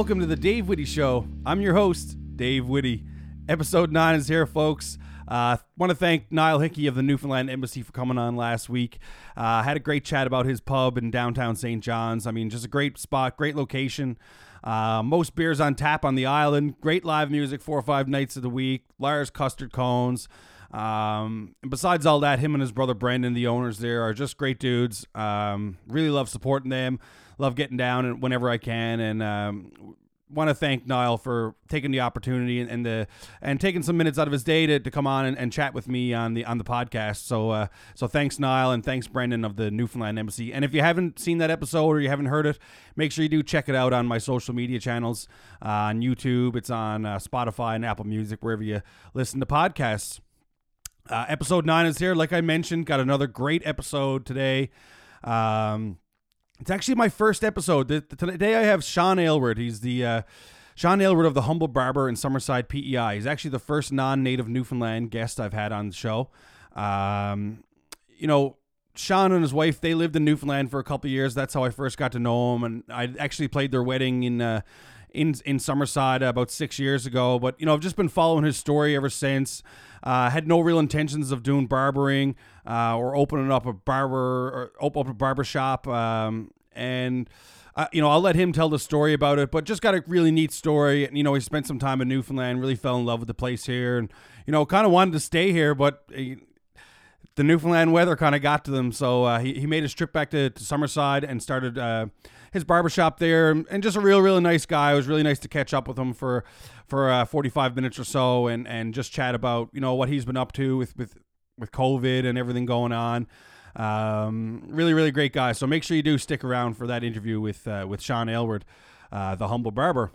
Welcome to the Dave Whitty Show. I'm your host, Dave Whitty. Episode 9 is here, folks. Uh, want to thank Niall Hickey of the Newfoundland Embassy for coming on last week. Uh, had a great chat about his pub in downtown St. John's. I mean, just a great spot, great location. Uh, most beers on tap on the island. Great live music four or five nights of the week. Lars custard cones. Um, and besides all that, him and his brother Brandon, the owners there, are just great dudes. Um, really love supporting them. Love getting down whenever I can, and um, want to thank Niall for taking the opportunity and, and, the and taking some minutes out of his day to, to come on and, and chat with me on the on the podcast. So uh, so thanks Niall and thanks Brendan of the Newfoundland Embassy. And if you haven't seen that episode or you haven't heard it, make sure you do check it out on my social media channels uh, on YouTube. It's on uh, Spotify and Apple Music wherever you listen to podcasts. Uh, episode nine is here. Like I mentioned, got another great episode today. Um, it's actually my first episode. Today I have Sean Aylward. He's the uh, Sean Aylward of the Humble Barber in Summerside, PEI. He's actually the first non-native Newfoundland guest I've had on the show. Um, you know, Sean and his wife they lived in Newfoundland for a couple years. That's how I first got to know him, and I actually played their wedding in. Uh, in in Summerside about six years ago, but you know I've just been following his story ever since. Uh, had no real intentions of doing barbering uh, or opening up a barber or open up a barber shop. Um, and uh, you know, I'll let him tell the story about it, but just got a really neat story. And you know, he spent some time in Newfoundland, really fell in love with the place here, and you know, kind of wanted to stay here, but he, the Newfoundland weather kind of got to them. So uh, he, he made his trip back to, to Summerside and started uh, his barbershop there. And just a real, really nice guy. It was really nice to catch up with him for for uh, 45 minutes or so and, and just chat about, you know, what he's been up to with, with, with COVID and everything going on. Um, really, really great guy. So make sure you do stick around for that interview with uh, with Sean Aylward, uh, the humble barber.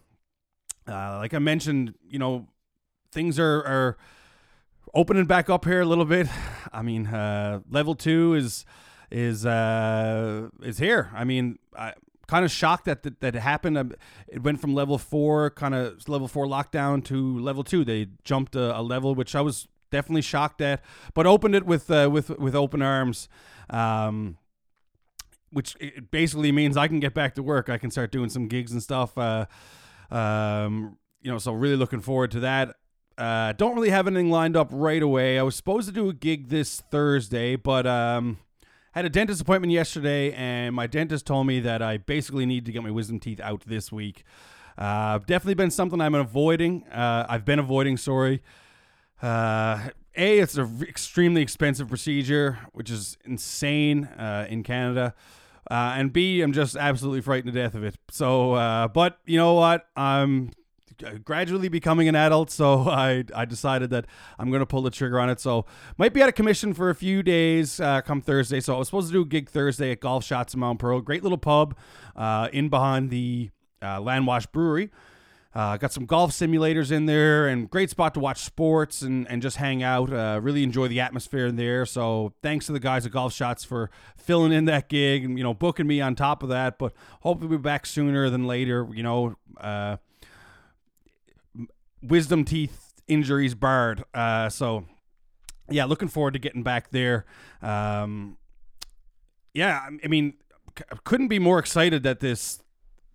Uh, like I mentioned, you know, things are, are opening back up here a little bit. I mean, uh, level two is is uh, is here. I mean, I kind of shocked that that, that happened. Um, it went from level four, kind of level four lockdown, to level two. They jumped a, a, level, which I was definitely shocked at, but opened it with uh, with with open arms. Um, which basically means I can get back to work. I can start doing some gigs and stuff. Uh, um, you know, so really looking forward to that. Uh, don't really have anything lined up right away. I was supposed to do a gig this Thursday, but um, had a dentist appointment yesterday, and my dentist told me that I basically need to get my wisdom teeth out this week. Uh, definitely been something I'm avoiding. Uh, I've been avoiding. Sorry. Uh, a, it's an extremely expensive procedure, which is insane uh, in Canada. Uh, and B, I'm just absolutely frightened to death of it. So, uh, but you know what? I'm gradually becoming an adult, so I I decided that I'm going to pull the trigger on it. So might be out of commission for a few days uh, come Thursday. So I was supposed to do a gig Thursday at Golf Shots in Mount Pearl. Great little pub uh, in behind the uh, Landwash Brewery. Uh, got some golf simulators in there and great spot to watch sports and, and just hang out. Uh, really enjoy the atmosphere in there. So thanks to the guys at Golf Shots for filling in that gig and, you know, booking me on top of that. But hope to be back sooner than later. You know, uh, wisdom teeth injuries barred. Uh, so yeah, looking forward to getting back there. Um, yeah, I mean, couldn't be more excited that this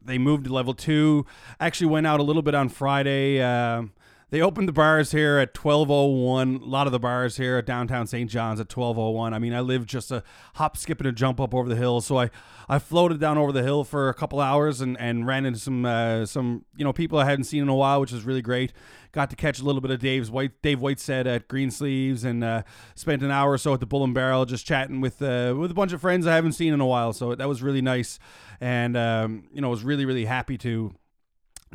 they moved to level two. Actually, went out a little bit on Friday. Uh, they opened the bars here at 1201. A lot of the bars here at downtown St. John's at 1201. I mean, I live just a hop, skip, and a jump up over the hill. So I, I floated down over the hill for a couple hours and, and ran into some uh, some you know people I hadn't seen in a while, which was really great. Got to catch a little bit of Dave's White Dave White said at Greensleeves and uh, spent an hour or so at the Bull and Barrel just chatting with uh, with a bunch of friends I haven't seen in a while. So that was really nice, and um, you know was really really happy to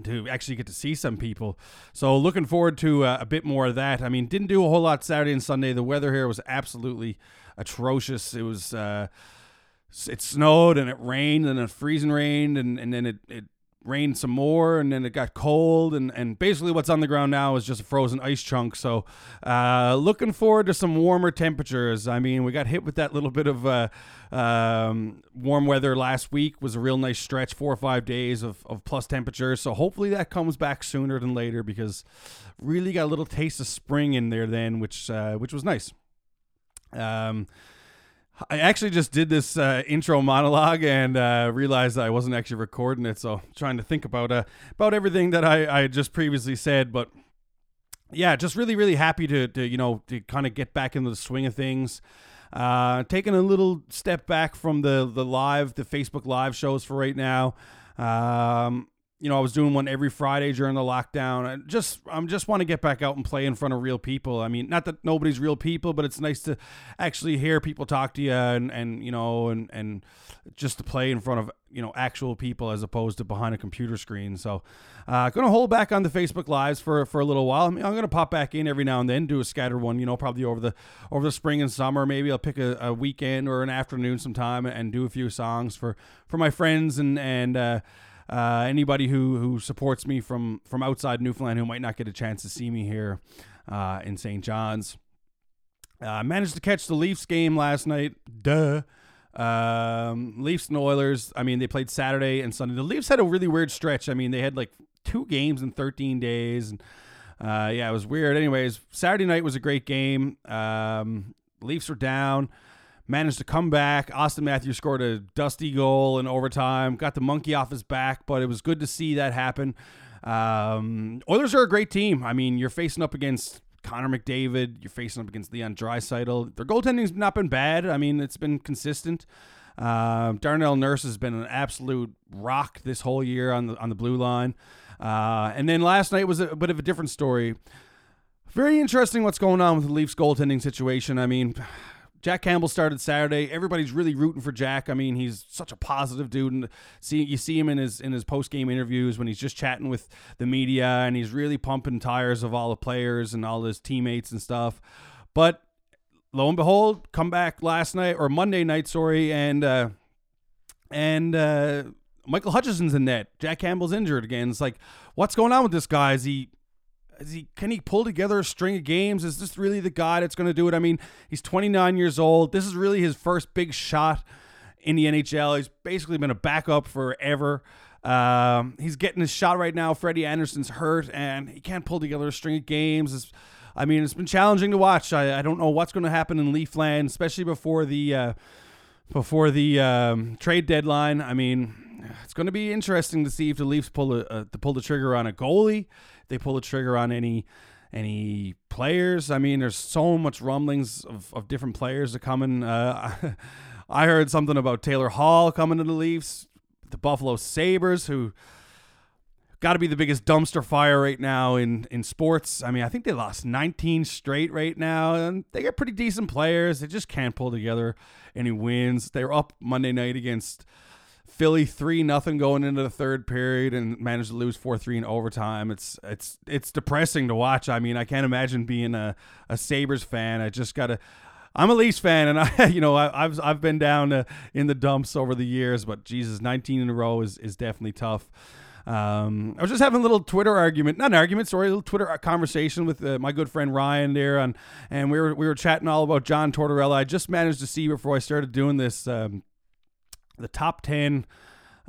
to actually get to see some people. So looking forward to uh, a bit more of that. I mean, didn't do a whole lot Saturday and Sunday. The weather here was absolutely atrocious. It was uh, it snowed and it rained and it freezing rained and, and then it, it rained some more and then it got cold and, and basically what's on the ground now is just a frozen ice chunk. So uh, looking forward to some warmer temperatures. I mean we got hit with that little bit of uh, um, warm weather last week was a real nice stretch four or five days of, of plus temperatures. So hopefully that comes back sooner than later because really got a little taste of spring in there then which uh, which was nice. Um, I actually just did this uh, intro monologue and uh, realized I wasn't actually recording it. So trying to think about uh, about everything that I, I just previously said, but yeah, just really really happy to, to you know to kind of get back into the swing of things. Uh, taking a little step back from the the live the Facebook live shows for right now. Um, you know, I was doing one every Friday during the lockdown. I just I'm just want to get back out and play in front of real people. I mean, not that nobody's real people, but it's nice to actually hear people talk to you and and you know and and just to play in front of you know actual people as opposed to behind a computer screen. So, uh, gonna hold back on the Facebook lives for for a little while. I mean, I'm gonna pop back in every now and then, do a scattered one. You know, probably over the over the spring and summer. Maybe I'll pick a, a weekend or an afternoon sometime and do a few songs for for my friends and and. Uh, uh, anybody who who supports me from from outside Newfoundland who might not get a chance to see me here uh, in St. John's. I uh, managed to catch the Leafs game last night. Duh. Um, Leafs and Oilers. I mean, they played Saturday and Sunday. The Leafs had a really weird stretch. I mean, they had like two games in 13 days, and uh, yeah, it was weird. Anyways, Saturday night was a great game. Um, Leafs were down managed to come back. Auston Matthews scored a dusty goal in overtime, got the monkey off his back, but it was good to see that happen. Um, Oilers are a great team. I mean, you're facing up against Connor McDavid, you're facing up against Leon Draisaitl. Their goaltending's not been bad. I mean, it's been consistent. Uh, Darnell Nurse has been an absolute rock this whole year on the on the blue line. Uh, and then last night was a bit of a different story. Very interesting what's going on with the Leafs goaltending situation. I mean, Jack Campbell started Saturday. Everybody's really rooting for Jack. I mean, he's such a positive dude, and see you see him in his in his post game interviews when he's just chatting with the media, and he's really pumping tires of all the players and all his teammates and stuff. But lo and behold, come back last night or Monday night, sorry, and uh, and uh, Michael Hutchinson's in net. Jack Campbell's injured again. It's like, what's going on with this guy? Is he he can he pull together a string of games? Is this really the guy that's going to do it? I mean, he's 29 years old. This is really his first big shot in the NHL. He's basically been a backup forever. Um, he's getting his shot right now. Freddie Andersen's hurt, and he can't pull together a string of games. It's, I mean, it's been challenging to watch. I, I don't know what's going to happen in Leafland, especially before the uh, before the um, trade deadline. I mean, it's going to be interesting to see if the Leafs pull a, to pull the trigger on a goalie they pull the trigger on any any players. I mean, there's so much rumblings of, of different players that coming. Uh, I heard something about Taylor Hall coming to the Leafs, the Buffalo Sabres, who got to be the biggest dumpster fire right now in in sports. I mean, I think they lost 19 straight right now, and they got pretty decent players. They just can't pull together any wins. They were up Monday night against Philly three nothing going into the third period and managed to lose four three in overtime. It's it's it's depressing to watch. I mean, I can't imagine being a, a Sabres fan. I just gotta. I'm a Leafs fan, and I, you know, I, have I've been down uh, in the dumps over the years, but Jesus, 19 in a row is is definitely tough. Um, I was just having a little Twitter argument, not an argument, sorry, a little Twitter conversation with uh, my good friend Ryan there, on, and we were we were chatting all about John Tortorella. I just managed to see before I started doing this um, the top 10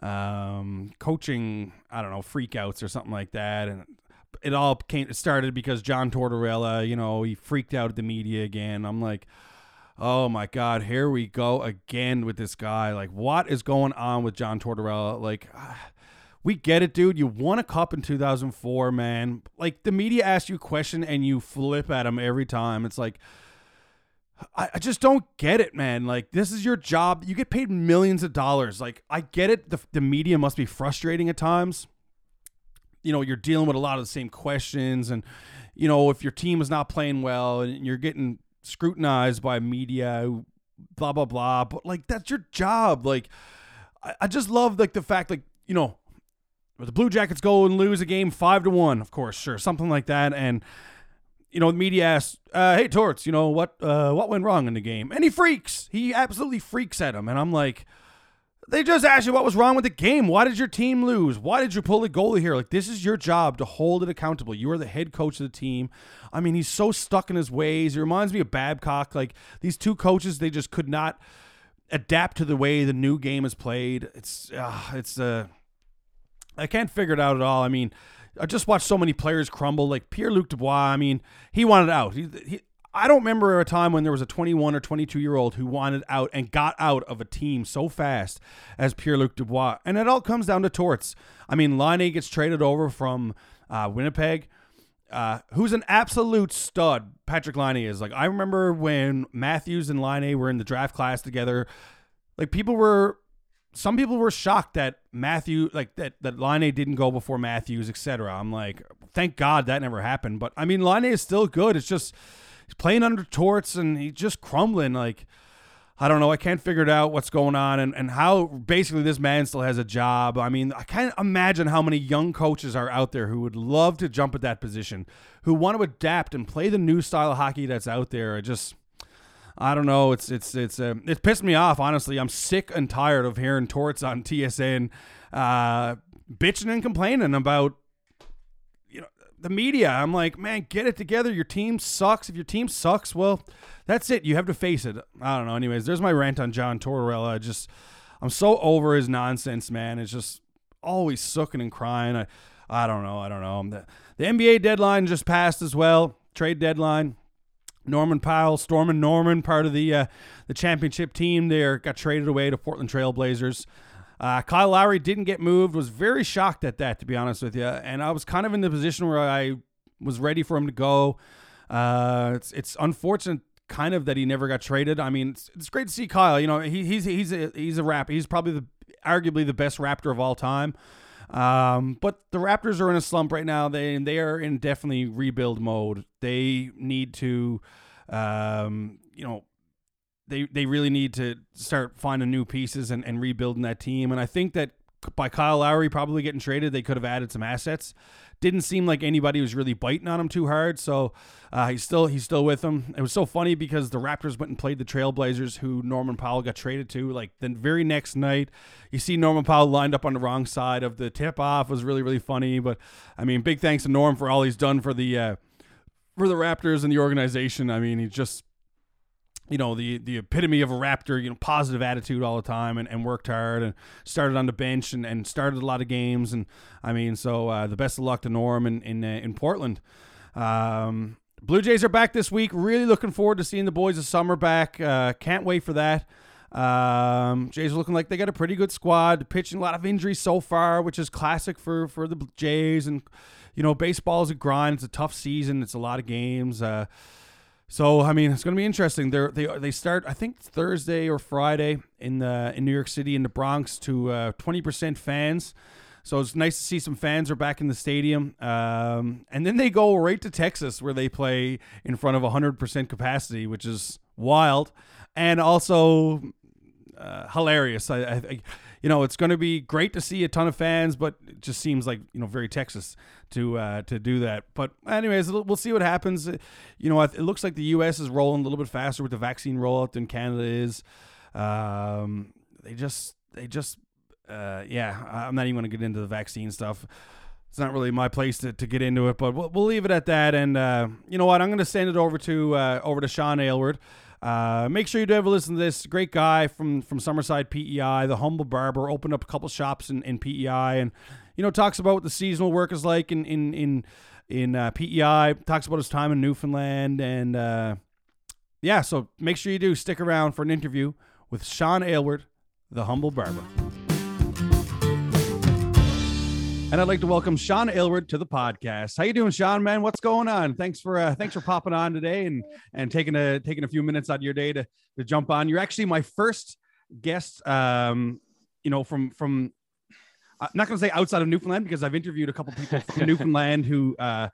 um, coaching, I don't know, freakouts or something like that. And it all came, it started because John Tortorella, you know, he freaked out at the media again. I'm like, oh my God, here we go again with this guy. Like, what is going on with John Tortorella? Like, we get it, dude. You won a cup in 2004, man. Like, the media asks you a question and you flip at them every time. It's like, I, I just don't get it, man. Like, this is your job. You get paid millions of dollars. Like, I get it. The, the media must be frustrating at times. You know, you're dealing with a lot of the same questions. And, you know, if your team is not playing well and you're getting scrutinized by media, blah, blah, blah. But, like, that's your job. Like, I, I just love, like, the fact, like, you know, the Blue Jackets go and lose a game five to one, of course, sure, something like that. And, you know, the media asks, uh, "Hey, Torts, you know what? Uh, what went wrong in the game?" And he freaks. He absolutely freaks at him, and I'm like, "They just asked you what was wrong with the game. Why did your team lose? Why did you pull the goalie here? Like, this is your job to hold it accountable. You are the head coach of the team. I mean, he's so stuck in his ways. He reminds me of Babcock. Like these two coaches, they just could not adapt to the way the new game is played. It's, uh, it's, uh, I can't figure it out at all. I mean." I just watched so many players crumble. Like Pierre Luc Dubois. I mean, he wanted out. He, he, I don't remember a time when there was a 21 or 22 year old who wanted out and got out of a team so fast as Pierre Luc Dubois. And it all comes down to torts. I mean, Laine gets traded over from uh, Winnipeg. Uh, who's an absolute stud, Patrik Laine is. Like, I remember when Matthews and Laine were in the draft class together, like, people were some people were shocked that Matthew, like that, that Laine didn't go before Matthews, etc. I'm like, thank God that never happened. But I mean, Laine is still good. It's just he's playing under torts and he's just crumbling. Like, I don't know. I can't figure it out what's going on and, and how basically this man still has a job. I mean, I can't imagine how many young coaches are out there who would love to jump at that position, who want to adapt and play the new style of hockey that's out there. I just I don't know. It's it's it's uh, it pissed me off. Honestly, I'm sick and tired of hearing Torts on TSN uh, bitching and complaining about you know the media. I'm like, man, get it together. Your team sucks. If your team sucks, well, that's it. You have to face it. I don't know. Anyways, there's my rant on John Tortorella. Just I'm so over his nonsense, man. It's just always sucking and crying. I I don't know. I don't know. The, the NBA deadline just passed as well. Trade deadline. Norman Powell, Stormin' Norman, part of the uh, the championship team there, got traded away to Portland Trailblazers. Uh, Kyle Lowry didn't get moved. Was very shocked at that, to be honest with you. And I was kind of in the position where I was ready for him to go. Uh, it's it's unfortunate, kind of, that he never got traded. I mean, it's, it's great to see Kyle. You know, he, he's he's a, he's a rap. He's probably the arguably the best Raptor of all time. Um, but the Raptors are in a slump right now. They they are in definitely rebuild mode. They need to, um, you know, they they really need to start finding new pieces and, and rebuilding that team. And I think that by Kyle Lowry probably getting traded, they could have added some assets. Didn't seem like anybody was really biting on him too hard, so uh, he's still he's still with them. It was so funny because the Raptors went and played the Trailblazers, who Norman Powell got traded to. Like the very next night, you see Norman Powell lined up on the wrong side of the tip off. was really really funny. But I mean, big thanks to Norm for all he's done for the uh, for the Raptors and the organization. I mean, he just you know the the epitome of a raptor you know positive attitude all the time and, and worked hard and started on the bench and, and started a lot of games. And i mean so uh, the best of luck to norm in in, uh, in portland. Um, blue jays are back this week. Really looking forward to seeing the boys of summer back. Uh, can't wait for that. Um, jays are looking like they got a pretty good squad pitching a lot of injuries so far which is classic for for the jays. And you know baseball is a grind. It's a tough season. It's a lot of games. Uh, so I mean, it's going to be interesting. They they they start I think Thursday or Friday in the in New York City in the Bronx to uh, twenty uh, percent fans. So it's nice to see some fans are back in the stadium. Um, and then they go right to Texas where they play in front of 100% capacity, which is wild and also uh, hilarious. I, I, you know, it's going to be great to see a ton of fans, but it just seems like you know very Texas to uh, to do that. But anyways, we'll see what happens. You know, it looks like the U.S. is rolling a little bit faster with the vaccine rollout than Canada is. Um, they just they just uh, yeah. I'm not even going to get into the vaccine stuff. It's not really my place to, to get into it, but we'll, we'll leave it at that. And uh, you know what? I'm going to send it over to uh, over to Sean Aylward. Uh, make sure you do ever listen to this great guy from from Summerside PEI, the humble barber, opened up a couple shops in, in PEI, and you know talks about what the seasonal work is like in in in in uh, PEI. Talks about his time in Newfoundland, and uh, yeah, so make sure you do stick around for an interview with Sean Aylward, the humble barber. And I'd like to welcome Sean Aylward to the podcast. How you doing, Sean? Man, what's going on? Thanks for uh, thanks for popping on today and and taking a taking a few minutes out of your day to to jump on. You're actually my first guest. Um, you know, from from I'm not going to say outside of Newfoundland because I've interviewed a couple people from Newfoundland who uh,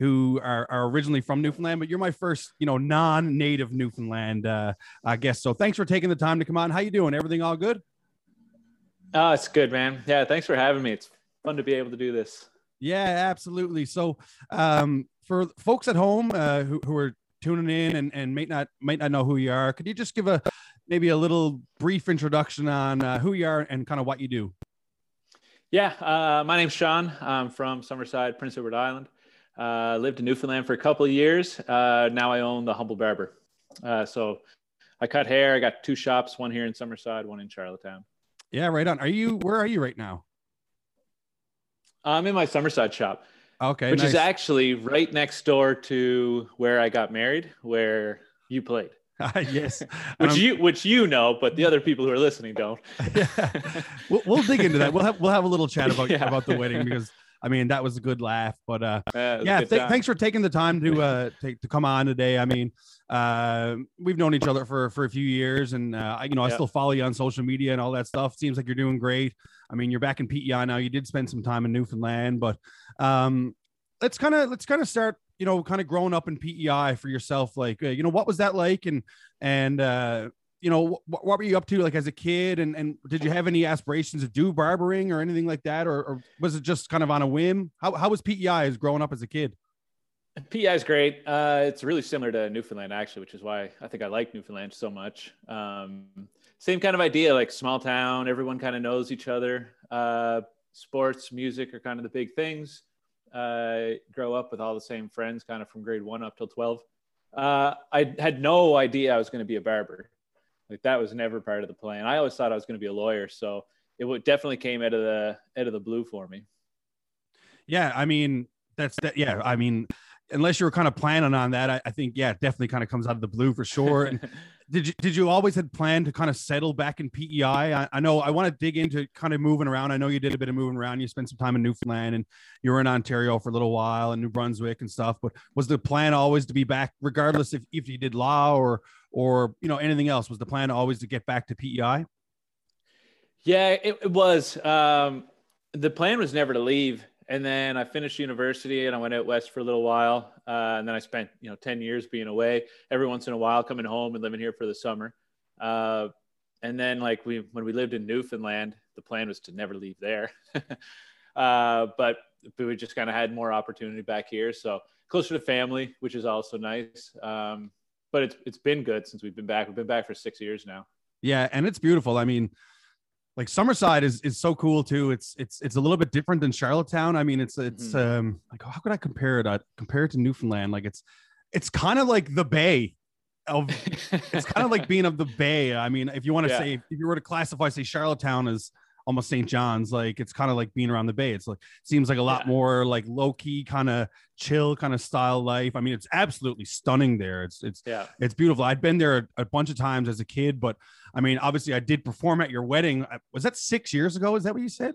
who are, are originally from Newfoundland, but you're my first, you know, non-native Newfoundland uh, uh, guest. So thanks for taking the time to come on. How you doing? Everything all good? Oh, it's good, man. Yeah, thanks for having me. It's fun to be able to do this. Yeah, absolutely. So, um, for folks at home uh, who, who are tuning in and, and might not might not know who you are, could you just give a maybe a little brief introduction on uh, who you are and kind of what you do? Yeah, uh, my name's Sean. I'm from Summerside, Prince Edward Island. Uh, lived in Newfoundland for a couple of years. Uh, now I own the Humble Barber. Uh, so I cut hair. I got two shops, one here in Summerside, one in Charlottetown. Yeah, right on. Are you? Where are you right now? I'm in my Summerside shop. Okay, which nice. is actually right next door to where I got married, where you played. yes, Which I'm- you which you know, but the other people who are listening don't. yeah. we'll, we'll dig into that. We'll have we'll have a little chat about Yeah. about the wedding because I mean that was a good laugh. But uh, Uh, a yeah, th- thanks for taking the time to uh take to come on today. I mean, uh, we've known each other for for a few years, and uh, I- you know I Yeah. still follow you on social media and all that stuff. Seems like you're doing great. I mean, you're back in PEI now. You did spend some time in Newfoundland, but um, let's kind of let's kind of start. You know, kind of growing up in PEI for yourself. Like, uh, you know, what was that like? And and uh, you know, wh- what were you up to like as a kid? And and did you have any aspirations to do barbering or anything like that, or, or was it just kind of on a whim? How how was PEI as growing up as a kid? PEI is great. Uh, it's really similar to Newfoundland, actually, which is why I think I like Newfoundland so much. Um, same kind of idea, like small town, everyone kind of knows each other. Uh, sports, music are kind of the big things. Uh, grow up with all the same friends, kind of from grade one up till 12. Uh, I had no idea I was going to be a barber. Like that was never part of the plan. I always thought I was going to be a lawyer. So it would definitely came out of the out of the blue for me. Yeah, I mean that's that. Yeah, I mean, unless you were kind of planning on that, I, I think yeah, it definitely kind of comes out of the blue for sure. And did you did you always had planned to kind of settle back in PEI? I, I know I want to dig into kind of moving around. I know you did a bit of moving around. You spent some time in Newfoundland and you were in Ontario for a little while and New Brunswick and stuff. But was the plan always to be back, regardless if if you did law or or you know anything else? Was the plan always to get back to PEI? Yeah, it, it was. Um, the plan was never to leave. And then I finished university and I went out west for a little while. Uh, and then I spent, you know, 10 years being away every once in a while, coming home and living here for the summer. Uh, and then like we, when we lived in Newfoundland, the plan was to never leave there. uh, but we just kind of had more opportunity back here. So closer to family, which is also nice. Um, but it's, it's been good since we've been back. We've been back for six years now. Yeah, and it's beautiful. I mean, like Summerside is is so cool too. It's it's it's a little bit different than Charlottetown. I mean, it's it's um like how could I compare it? I compare it to Newfoundland. Like it's it's kind of like the Bay of it's kind of like being of the Bay. I mean, if you want to Yeah. say if you were to classify say Charlottetown as almost St. John's, like it's kind of like being around the Bay. It's like seems like a lot Yeah. more like low key, kind of chill, kind of style life. I mean, it's absolutely stunning there. It's it's yeah. it's beautiful. I'd been there a, a bunch of times as a kid, but I mean, obviously, I did perform at your wedding. Uh, Was that six years ago? Is that what you said?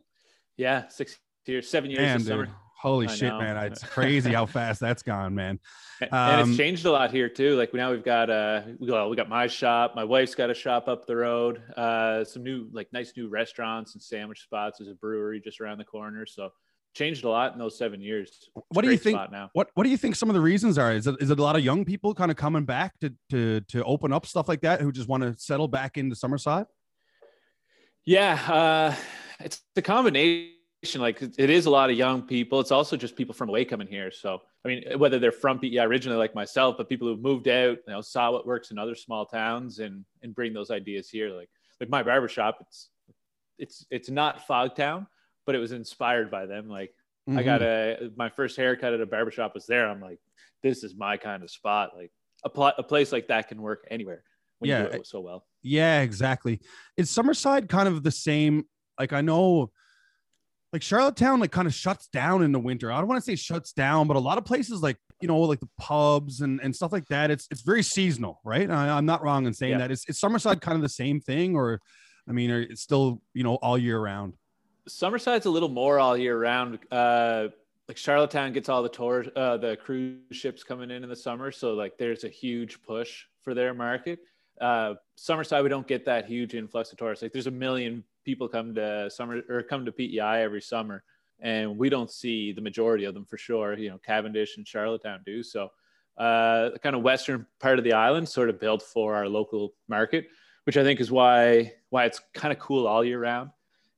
Yeah, six years, seven years Man, this summer. dude, holy I shit, know. man! It's crazy how fast that's gone, man. And- Um, and it's changed a lot here too. Like now we've got uh we got we got my shop, my wife's got a shop up the road, uh some new like nice new restaurants and sandwich spots. There's a brewery just around the corner. So changed a lot in those seven years. It's What do you think- now? What What do you think some of the reasons are? Is it, is it a lot of young people kind of coming back to to to open up stuff like that who just want to settle back into Summerside? Yeah, uh, it's the combination. Like it is a lot of young people. It's also just people from away coming here. So I mean, whether they're from PEI originally, like myself, but people who've moved out, you know, saw what works in other small towns and and bring those ideas here. Like like my barbershop, it's it's it's not Fogtown, but it was inspired by them. Like I Mhm. got a my first haircut at a barbershop was there. I'm like, this is my kind of spot. Like a pl- a place like that can work anywhere when Yeah, you do it so well. Yeah, exactly. Is Summerside kind of the same? Like I know, like Charlottetown, like kind of shuts down in the winter. I don't want to say shuts down, but a lot of places, like you know, like the pubs and, and stuff like that, it's it's very seasonal, right? I, I'm not wrong in saying Yeah. that. Is, is Summerside kind of the same thing, or I mean, are it's still you know all year round? Summerside's a little more all year round. Uh, like Charlottetown gets all the tours, uh, the cruise ships coming in in the summer, so like there's a huge push for their market. Uh, Summerside, we don't get that huge influx of tourists. Like there's a million people come to summer or come to PEI every summer, and we don't see the majority of them for sure. You know, Cavendish and Charlottetown do. So, uh, the kind of western part of the island sort of built for our local market, which I think is why why it's kind of cool all year round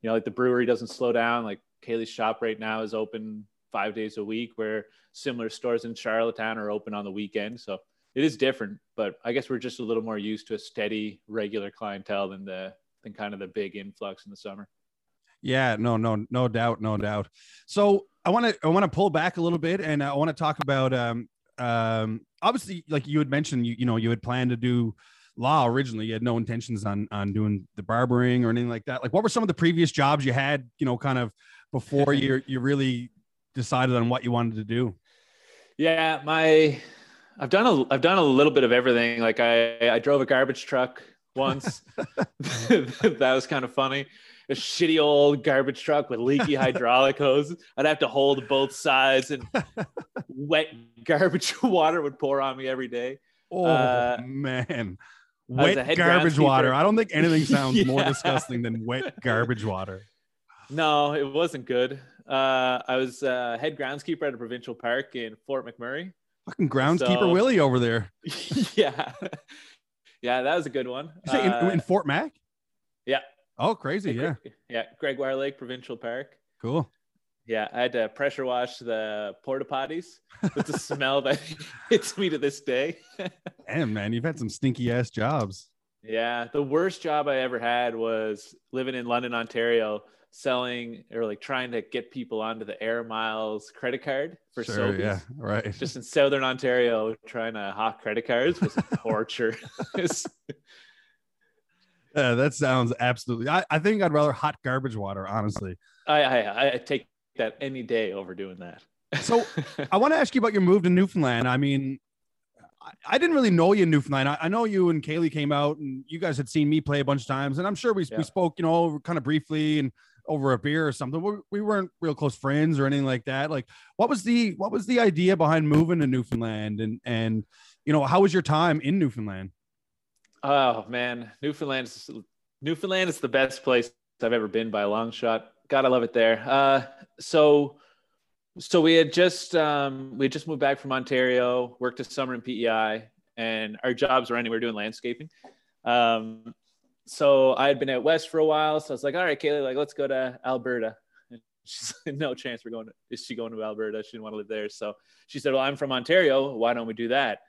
you know, like the brewery doesn't slow down. Like Kaylee's shop right now is open five days a week, where similar stores in Charlottetown are open on the weekend. So it is different, but I guess we're just a little more used to a steady, regular clientele than the than kind of the big influx in the summer. Yeah, no, no, no doubt, no doubt. So I want to I want to pull back a little bit, and I want to talk about um um obviously like you had mentioned you you know you had planned to do law originally you had no intentions on on doing the barbering or anything like that like what were some of the previous jobs you had you know kind of before you you really decided on what you wanted to do? Yeah, my I've done a I've done a little bit of everything. Like I I drove a garbage truck once. that was kind of funny. A shitty old garbage truck with leaky hydraulic hoses. I'd have to hold both sides, and wet garbage water would pour on me every day. Oh Uh, man, wet garbage water. I don't think anything sounds more disgusting than wet garbage water. No, it wasn't good. Uh, I was uh, head groundskeeper at a provincial park in Fort McMurray. Fucking groundskeeper So- Willie over there. yeah, yeah, that was a good one. Say in, Uh, in Fort Mac? yeah. Oh, crazy. Yeah. yeah, Gregoire Lake Provincial Park. Cool. Yeah, I had to pressure wash the porta potties. It's a smell that hits me to this day. Damn, man, you've had some stinky ass jobs. yeah, the worst job I ever had was living in London, Ontario, selling or like trying to get people onto the Air Miles credit card for sure. Sobeys. Yeah. Right. Just in Southern Ontario, trying to hawk credit cards was torture. Yeah, that sounds absolutely. I, I think I'd rather hot garbage water, honestly. I, I I take that any day over doing that. So, I want to ask you about your move to Newfoundland. I mean, I, didn't really know you in Newfoundland. I, I know you and Kaylee came out, and you guys had seen me play a bunch of times, and I'm sure we, Yeah. we spoke, you know, kind of briefly and over a beer or something. We, we weren't real close friends or anything like that. Like, what was the what was the idea behind moving to Newfoundland, and and you know, how was your time in Newfoundland? Oh man, Newfoundland Newfoundland is the best place I've ever been by a long shot. God, I love it there. Uh, so, so we had just um, we had just moved back from Ontario, worked a summer in PEI, and our jobs were were doing landscaping. Um, so I had been out west for a while, so I was like, "All right, Kaylee, like let's go to Alberta." And she's like, "No chance, we're going. To, is she going to Alberta? She didn't want to live there." So she said, "Well, I'm from Ontario. Why don't we do that?"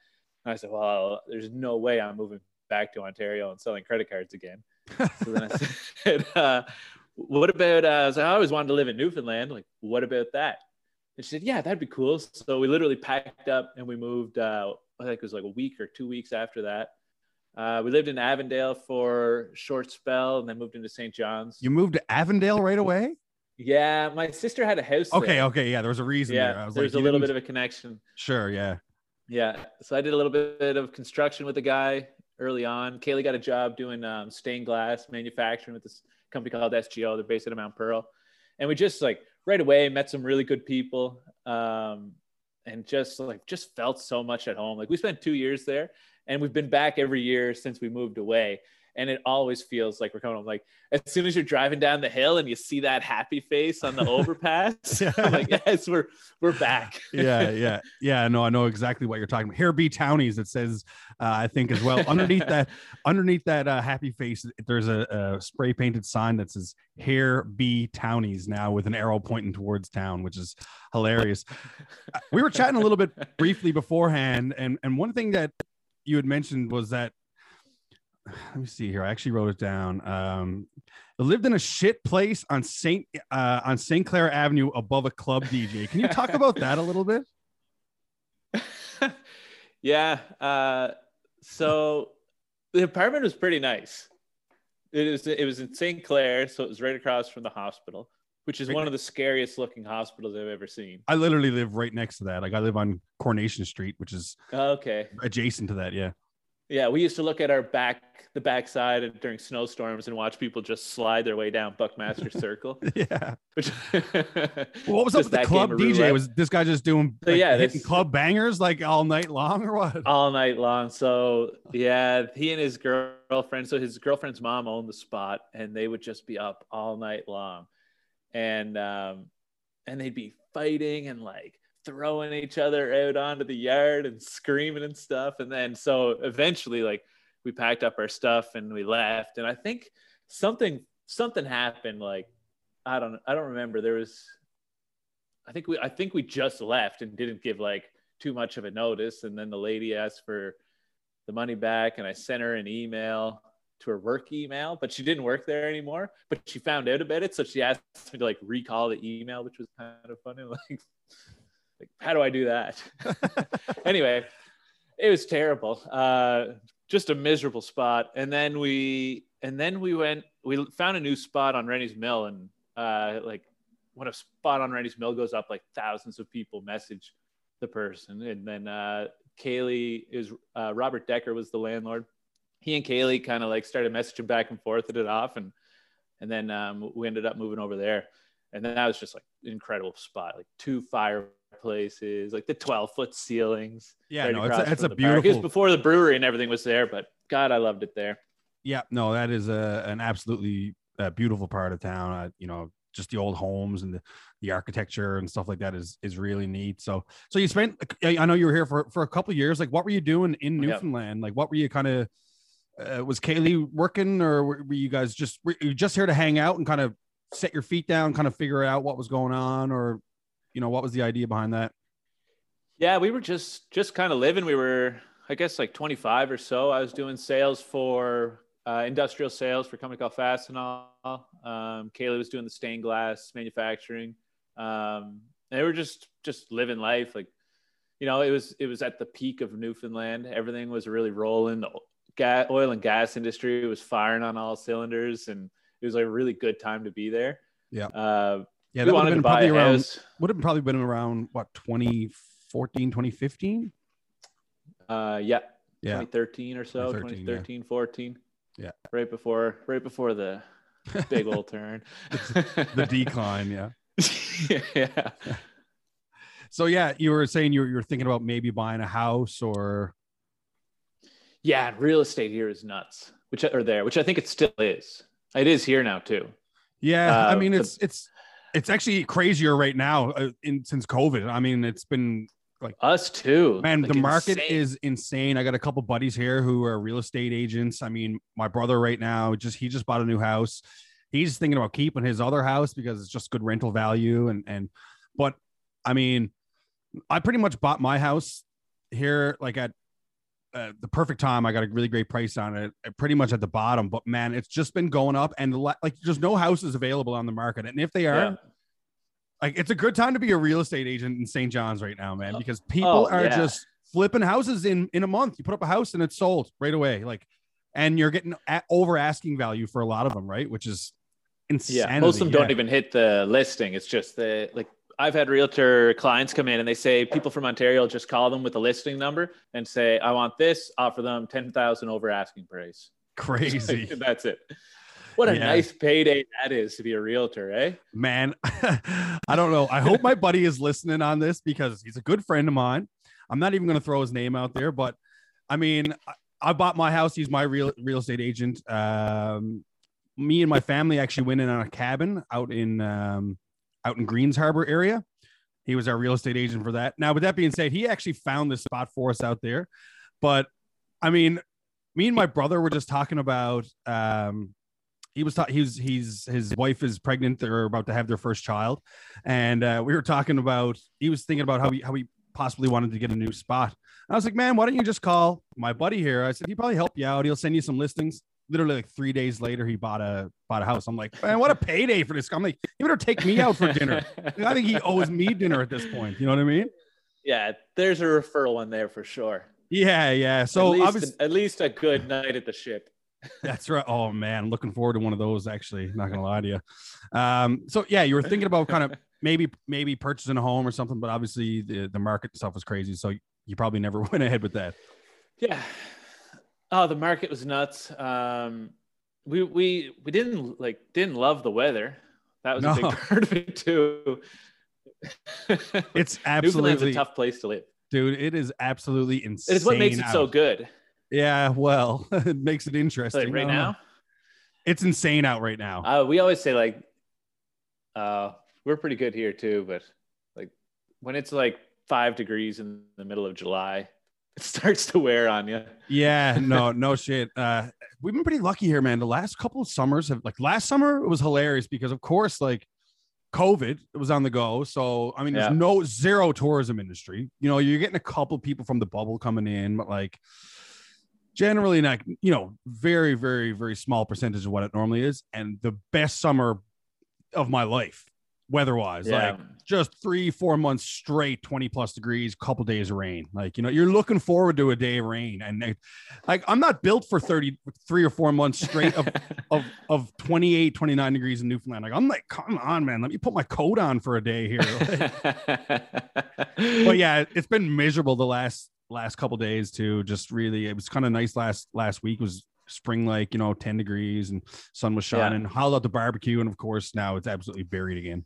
And I said, "Well, there's no way I'm moving back to Ontario and selling credit cards again." So then I said, uh, "What about?" Uh, I, I always wanted to live in Newfoundland. Like, what about that? And she said, "Yeah, that'd be cool." So we literally packed up and we moved. Uh, I think it was like a week or two weeks after that. Uh, we lived in Avondale for a short spell and then moved into St. John's. You moved to Avondale right away? yeah, my sister had a house. Okay, there. okay, yeah. There was a reason there. I Yeah, was there's like, a little bit of a connection. sure, yeah. Yeah. So I did a little bit of construction with the guy early on. Kaylee got a job doing um, stained glass manufacturing with this company called SGO. They're based out of Mount Pearl. And we just like right away met some really good people um, and just like just felt so much at home. Like we spent two years there and we've been back every year since we moved away. And it always feels like we're coming home. Like as soon as you're driving down the hill and you see that happy face on the overpass, I'm like, yes, we're we're back. yeah, yeah, yeah. No, I know exactly what you're talking about. Here be townies. It says, uh, I think as well. Underneath that, underneath that uh, happy face, there's a, a spray painted sign that says "Here be townies" now with an arrow pointing towards town, which is hilarious. Uh, we were chatting a little bit briefly beforehand, and and one thing that you had mentioned was that. Let me see here. I actually wrote it down. Um, I lived in a shit place on Saint uh, on St. Clair Avenue above a club DJ. Can you talk about that a little bit? yeah. Uh, so the apartment was pretty nice. It was it was in St. Clair, so it was right across from the hospital, which is Right one of the scariest looking hospitals I've ever seen. I literally live right next to that. Like I live on Coronation Street, which is Okay. adjacent to that. Yeah. Yeah, we used to look at our back the backside during snowstorms and watch people just slide their way down Buckmaster Circle. Yeah. Which Well, what was up with the club DJ? roulette. Was this guy just doing So, like, yeah, hitting this- club bangers like all night long or what? all night long. So yeah, he and his girlfriend. So his girlfriend's mom owned the spot, and they would just be up all night long, and um, and they'd be fighting and like throwing each other out onto the yard and screaming and stuff. And then so eventually, like we packed up our stuff and we left. And I think something something happened. Like I don't I don't remember. There was I think we I think we just left and didn't give like too much of a notice. And then the lady asked for the money back, and I sent her an email to her work email, but she didn't work there anymore. But she found out about it, so she asked me to like recall the email, which was kind of funny. Like, like how do I do that? anyway, it was terrible. Uh, just a miserable spot. And then we and then we went. We found a new spot on Rennie's Mill, and uh, like when a spot on Rennie's Mill goes up, like thousands of people message the person. And then uh, Kaylee is uh, Robert Decker was the landlord. He and Kaylee kind of like started messaging back and forth at it off, and and then um, we ended up moving over there. And then that was just like an incredible spot, like two fireplaces, like the 12 foot ceilings. Yeah, right no, it's a, it's a park. It was before the brewery and everything was there, but God, I loved it there. Yeah, no, that is a an absolutely uh, beautiful part of town. Uh, you know, just the old homes and the, the architecture and stuff like that is is really neat. So, so you spent. I know you were here for for a couple of years. Like, what were you doing in Yep. Newfoundland? Like, what were you kind of? Uh, was Kaylee working, or were you guys just were you just here to hang out and kind of set your feet down, kind of figure out what was going on, or you know, what was the idea behind that? Yeah, we were just just kind of living. We were, I guess, like 25 or so. I was doing sales for uh, industrial sales for a company called Fastenal. Um, Kaylee was doing the stained glass manufacturing. Um, and they were just just living life. Like, you know, it was it was at the peak of Newfoundland. Everything was really rolling. Gas, oil and gas industry was firing on all cylinders, and it was like a really good time to be there. Yeah. Uh, Yeah, we that would wanted have to been buy probably around would have probably been around what 2014, 2015. Uh, yeah. Yeah, 2013 or so 2013, 2013 14 Yeah. right before right before the big old turn the decline. Yeah. yeah So yeah, you were saying you were, you were thinking about maybe buying a house or yeah real estate here is nuts which or there which i think it still is it is here now too yeah. I Uh, mean, the- it's it's it's actually crazier right now uh, in since COVID. I mean, it's been like us too man, Like, the market insane. is insane. I got a couple buddies here who are real estate agents. I mean, my brother right now just he just bought a new house. He's thinking about keeping his other house because it's just good rental value and and but I mean, I pretty much bought my house here like at uh, the perfect time. I got a really great price on it, uh, pretty much at the bottom. But man, it's just been going up, and like there's no houses available on the market. And if they are, yeah. like it's a good time to be a real estate agent in St. John's right now, man, Oh, because people oh, are yeah. just flipping houses in in a month. You put up a house and it's sold right away, like, and you're getting a- over asking value for a lot of them, right? Which is insanity. yeah most of them don't even hit the listing it's just the like i've had realtor clients come in and they say people from ontario just call them with a listing number and say i want this offer them 10000 over asking price crazy, that's it what a Yeah. nice payday that is to be a realtor eh man. I don't know. I hope my buddy is listening on this because he's a good friend of mine. I'm not even going to throw his name out there, but I mean, I, I bought my house. He's my real real estate agent. Um, me and my family actually went in on a cabin out in um, out in Greens Harbor area. He was our real estate agent for that. Now, with that being said, he actually found this spot for us out there. But I mean, me and my brother were just talking about. Um, he was ta- he's he's his wife is pregnant. They're about to have their first child, and uh, we were talking about. He was thinking about how he how he possibly wanted to get a new spot. I was like, man, why don't you just call my buddy here? I said he'd probably help you out. He'll send you some listings. Literally like three days later, he bought a bought a house. I'm like, man, what a payday for this. I'm like, you better take me out for dinner. I think he owes me dinner at this point. You know what I mean? yeah there's a referral in there for sure Yeah, yeah. So at least, obviously, at least a good night at the ship That's right. Oh man, looking forward to one of those. Actually, not gonna lie to you. Um, so yeah, you were thinking about kind of maybe maybe purchasing a home or something, but obviously the the market stuff was crazy, so you probably never went ahead with that. Yeah. Oh, the market was nuts. Um, we we we didn't like didn't love the weather. That was a big part of it too. It's absolutely, a tough place to live. dude. It is absolutely insane. It's what makes it so good. Yeah, well, it makes it interesting. Like right know. now, it's insane out right now. uh, we always say like, uh, we're pretty good here too, but like when it's like five degrees in the middle of July, it starts to wear on you. Yeah, no, no shit. Uh, we've been pretty lucky here, man. The last couple of summers have like last summer it was hilarious because of course, like COVID, was on the go. So I mean, there's Yeah. no zero tourism industry. You know, you're getting a couple people from the bubble coming in, but like generally not, you know, very, very, very small percentage of what it normally is. And the best summer of my life weather wise. Yeah. Like just three, four months straight, 20 plus degrees, couple days of rain. Like, you know, you're looking forward to a day of rain. And it- like, I'm not built for 30, three or four months straight of, of, of 28, 29 degrees in Newfoundland. Like, I'm like, come on, man, let me put my coat on for a day here. but yeah, it's been miserable the last, last couple days too. Just really, it was kind of nice last, last week was spring, like, you know, 10 degrees and sun was Yeah. shining, howled out the barbecue. And of course, now it's absolutely buried again.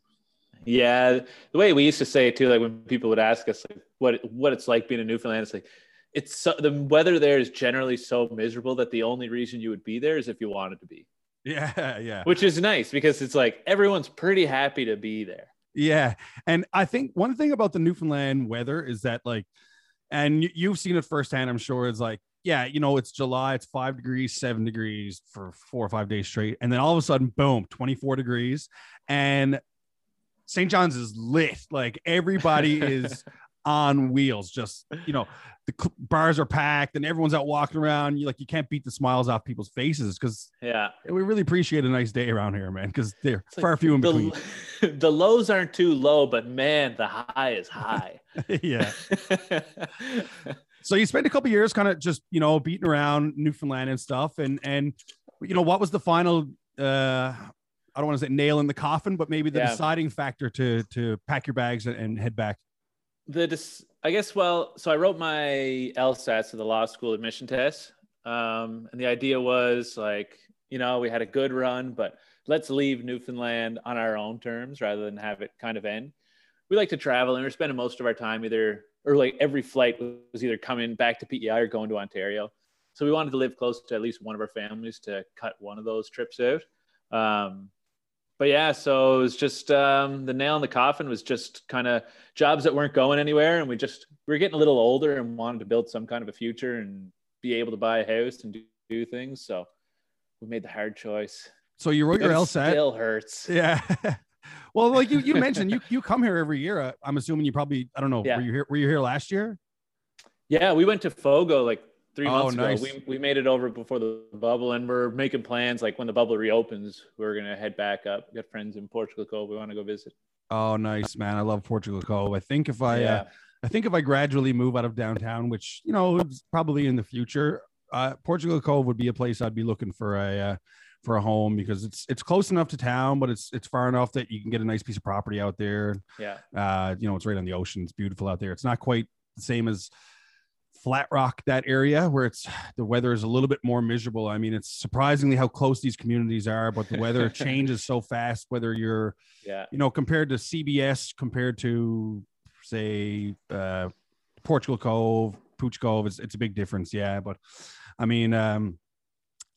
Yeah, the way we used to say it too, like when people would ask us like what what it's like being in Newfoundland, it's like it's so, the weather there is generally so miserable that the only reason you would be there is if you wanted to be, Yeah. Yeah. which is nice because it's like everyone's pretty happy to be there. Yeah. And I think one thing about the Newfoundland weather is that, like, and you, you've seen it firsthand, I'm sure, is like, yeah, you know, it's July, it's five degrees, seven degrees for four or five days straight. And then all of a sudden, boom, 24 degrees. And St. John's is lit. Like, everybody is on wheels. Just, you know, the cl- bars are packed and everyone's out walking around. You like, you can't beat the smiles off people's faces because Yeah, we really appreciate a nice day around here, man, because they're It's like far few in between. the, the lows aren't too low, but man, the high is high. yeah. so you spent a couple years kind of just you know beating around newfoundland and stuff and and you know what was the final uh i don't want to say nail in the coffin but maybe the Yeah. deciding factor to to pack your bags and, and head back the dis- I guess well, so I wrote my LSAT, so the law school admission test, um, and the idea was like, you know, we had a good run, but let's leave Newfoundland on our own terms rather than have it kind of end. We like to travel, and we're spending most of our time either or like every flight was either coming back to PEI or going to Ontario. So we wanted to live close to at least one of our families to cut one of those trips out. Um, but yeah, so it was just um, the nail in the coffin was just kind of jobs that weren't going anywhere, and we just we were getting a little older and wanted to build some kind of a future and be able to buy a house and do, do things. So we made the hard choice. so you wrote your It lsat still hurts. yeah well like you you mentioned you you come here every year uh, i'm assuming you probably i don't know Yeah. were you here were you here last year Yeah, we went to Fogo like three Oh, months nice. ago. We, we made it over before the bubble, and we're making plans. Like when the bubble reopens, we're gonna head back up. We got friends in Portugal Cove. We want to go visit. oh nice man i love portugal cove i think if i uh, I think if I gradually move out of downtown, which you know is probably in the future, uh, Portugal Cove would be a place I'd be looking for a uh, for a home because it's it's close enough to town, but it's it's far enough that you can get a nice piece of property out there. yeah, Uh, you know, it's right on the ocean. It's beautiful out there. It's not quite the same as Flat Rock, that area where it's the weather is a little bit more miserable. I mean, it's surprisingly how close these communities are, but the weather changes so fast. Whether you're yeah. you know, compared to CBS, compared to say uh, Portugal Cove, Pouch Cove, it's, it's a big difference. Yeah, but I mean, um,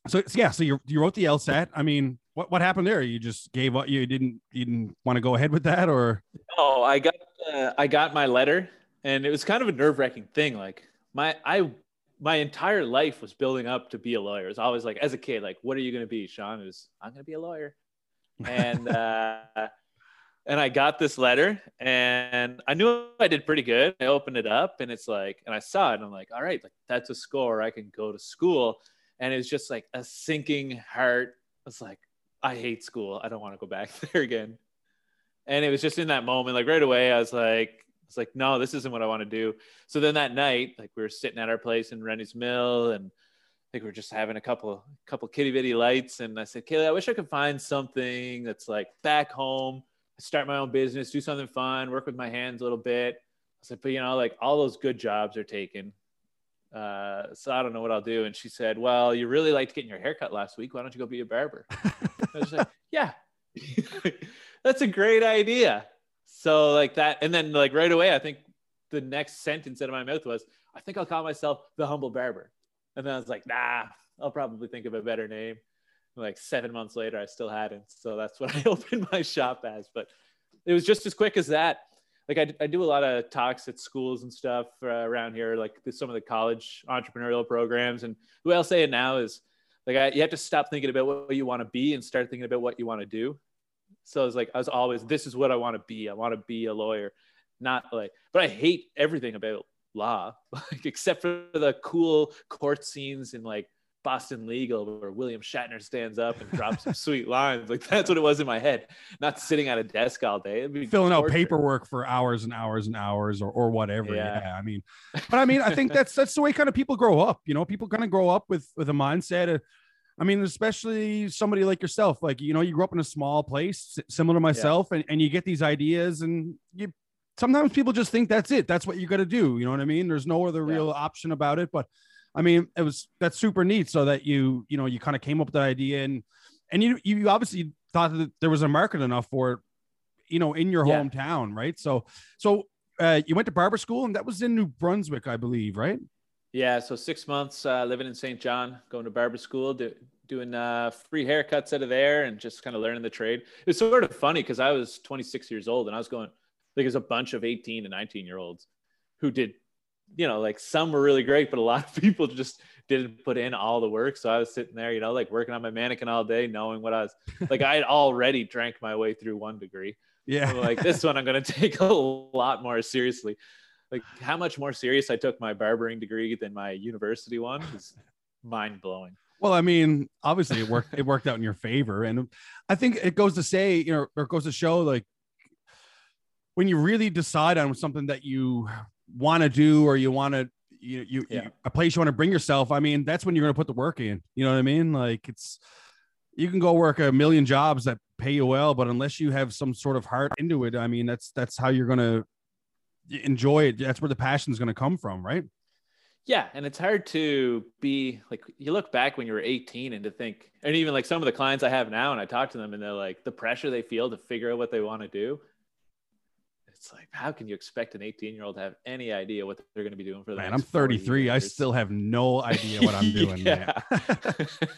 so it's- yeah, so you you wrote the LSAT. I mean, what what happened there? You just gave up. You didn't you didn't want to go ahead with that, or Oh, I got uh, I got my letter, and it was kind of a nerve wracking thing. Like my I my entire life was building up to be a lawyer. It was always like as a kid, like what are you going to be, Sean? Was I'm going to be a lawyer, and uh, and I got this letter, and I knew I did pretty good. I opened it up, and it's like, and I saw it, and I'm like, all right, like that's a score. I can go to school, and it's just like a sinking heart. It's like I hate school. I don't want to go back there again and it was just in that moment like right away i was like it's like no this isn't what i want to do so then that night like we were sitting at our place in rennie's mill and i think we are just having a couple couple kitty bitty lights and i said kaylee i wish i could find something that's like back home start my own business do something fun work with my hands a little bit i said but you know like all those good jobs are taken uh, so I don't know what I'll do. And she said, Well, you really liked getting your haircut last week. Why don't you go be a barber? I was like, Yeah, that's a great idea. So, like that. And then, like, right away, I think the next sentence out of my mouth was, I think I'll call myself the humble barber. And then I was like, Nah, I'll probably think of a better name. Like seven months later, I still hadn't. So that's what I opened my shop as. But it was just as quick as that like I, I do a lot of talks at schools and stuff uh, around here, like some of the college entrepreneurial programs. And the way I'll say it now is like I, you have to stop thinking about what you want to be and start thinking about what you want to do. So it's like I was always, this is what I want to be. I want to be a lawyer, not like. But I hate everything about law, like except for the cool court scenes in like Boston Legal where William Shatner stands up and drops some sweet lines. Like that's what it was in my head. Not sitting at a desk all day. Filling torture. out paperwork for hours and hours and hours or, or whatever. Yeah. yeah. I mean, but I mean, I think that's that's the way kind of people grow up. You know, people kind of grow up with with a mindset of I mean, especially somebody like yourself, like, you know, you grew up in a small place similar to myself yeah. and, and you get these ideas and you sometimes people just think that's it. That's what you got to do. You know what I mean? There's no other yeah. real option about it. But I mean, it was that's super neat. So that you, you know, you kind of came up with that idea and and you you obviously thought that there was a market enough for it, you know, in your yeah. hometown, right? So so uh, you went to barber school and that was in New Brunswick, I believe, right? Yeah, so six months uh, living in St. John, going to barber school, do, doing uh, free haircuts out of there, and just kind of learning the trade. It's sort of funny because I was 26 years old, and I was going like there's a bunch of 18 and 19 year olds who did, you know, like some were really great, but a lot of people just didn't put in all the work. So I was sitting there, you know, like working on my mannequin all day, knowing what I was like. I had already drank my way through one degree. Yeah, so like this one, I'm going to take a lot more seriously like how much more serious I took my barbering degree than my university one is mind blowing. Well, I mean, obviously it worked. it worked out in your favor, and I think it goes to say, you know, or it goes to show, like when you really decide on something that you want to do, or you want to, you, you, yeah. you, a place you want to bring yourself. I mean, that's when you're going to put the work in. You know what I mean? Like it's, you can go work a million jobs that pay you well, but unless you have some sort of heart into it, I mean, that's that's how you're going to enjoy it. That's where the passion is going to come from, right? Yeah, and it's hard to be like you look back when you were 18 and to think, and even like some of the clients I have now, and I talk to them, and they're like the pressure they feel to figure out what they want to do. It's like, how can you expect an 18 year old to have any idea what they're going to be doing for the man? I'm 33. I still have no idea what I'm doing. yeah.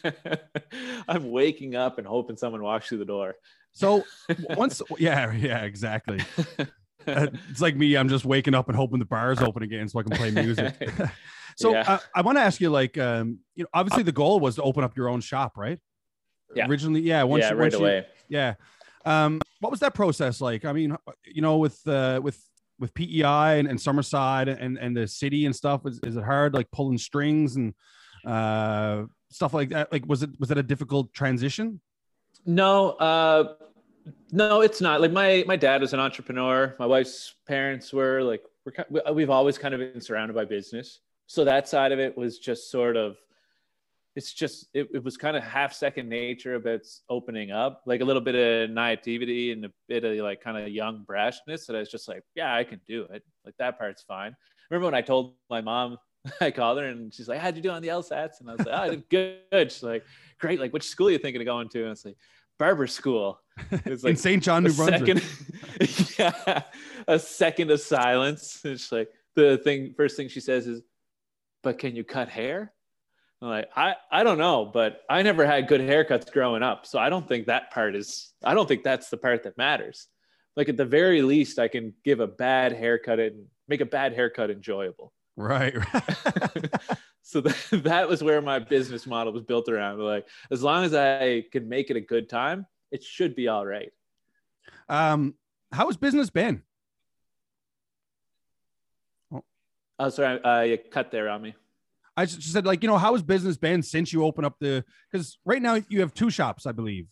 I'm waking up and hoping someone walks through the door. So once, yeah, yeah, exactly. it's like me. I'm just waking up and hoping the bar is open again so I can play music. so yeah. uh, I want to ask you, like, um, you know, obviously the goal was to open up your own shop, right? Yeah. Originally, yeah. Once, yeah, right once away. You, yeah. Um, what was that process like? I mean, you know, with uh, with with PEI and, and Summerside and and the city and stuff, is, is it hard like pulling strings and uh, stuff like that? Like, was it was it a difficult transition? No, uh, no, it's not. Like my my dad was an entrepreneur. My wife's parents were like we're we've always kind of been surrounded by business. So that side of it was just sort of it's just it, it was kind of half second nature about it's opening up like a little bit of naivety and a bit of like kind of young brashness that i was just like yeah i can do it like that part's fine remember when i told my mom i called her and she's like how'd you do on the lsats and i was like oh, i did good she's like great like which school are you thinking of going to and i was like barber school. It's like in St. John, New Brunswick. Second, yeah, a second of silence. It's like the thing. First thing she says is, "But can you cut hair?" I'm like, I I don't know, but I never had good haircuts growing up, so I don't think that part is. I don't think that's the part that matters. Like at the very least, I can give a bad haircut and make a bad haircut enjoyable. Right. so that, that was where my business model was built around. Like, as long as I can make it a good time, it should be all right. Um, how has business been? Oh, oh sorry, uh, you cut there on me. I just said, like, you know, how has business been since you open up the? Because right now you have two shops, I believe.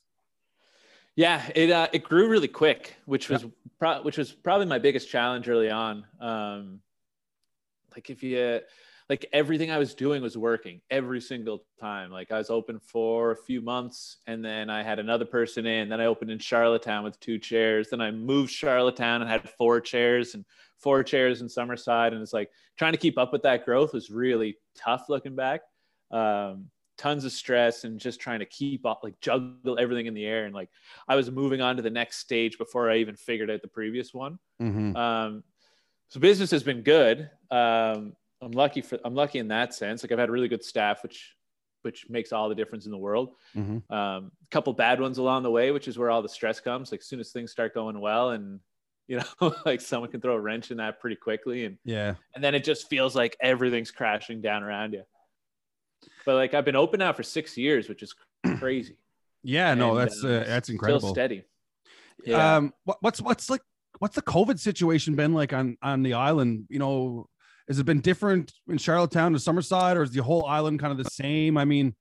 Yeah, it uh, it grew really quick, which was pro- which was probably my biggest challenge early on. Um, like if you like everything I was doing was working every single time. Like I was open for a few months and then I had another person in. Then I opened in Charlottetown with two chairs. Then I moved Charlottetown and had four chairs and four chairs in Summerside. And it's like trying to keep up with that growth was really tough looking back. Um, tons of stress and just trying to keep up, like juggle everything in the air. And like I was moving on to the next stage before I even figured out the previous one. Mm-hmm. Um, so business has been good. Um, I'm lucky for I'm lucky in that sense. Like I've had really good staff, which which makes all the difference in the world. Mm-hmm. Um, a couple bad ones along the way, which is where all the stress comes. Like as soon as things start going well, and you know, like someone can throw a wrench in that pretty quickly, and yeah, and then it just feels like everything's crashing down around you. But like I've been open now for six years, which is crazy. Yeah, no, that's uh, uh, that's incredible. Still steady. Yeah. Um, what, what's what's like what's the COVID situation been like on on the island? You know, has it been different in Charlottetown to Summerside, or is the whole island kind of the same? I mean,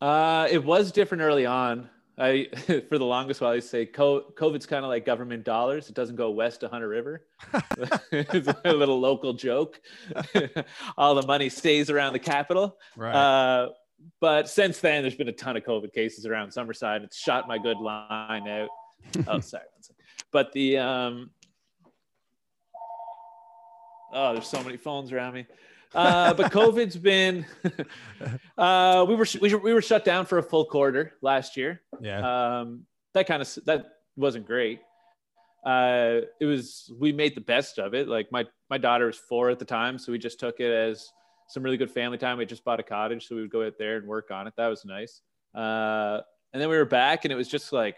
Uh, it was different early on. I for the longest while I say COVID's kind of like government dollars. It doesn't go west to Hunter River. it's a little local joke. All the money stays around the capital. Right. Uh, but since then, there's been a ton of COVID cases around Summerside. It's shot my good line out. oh, sorry. But the um, oh, there's so many phones around me. Uh, but COVID's been, uh, we were, we we were shut down for a full quarter last year. Yeah. Um, that kind of, that wasn't great. Uh, it was, we made the best of it. Like my, my daughter was four at the time. So we just took it as some really good family time. We just bought a cottage. So we would go out there and work on it. That was nice. Uh, and then we were back and it was just like,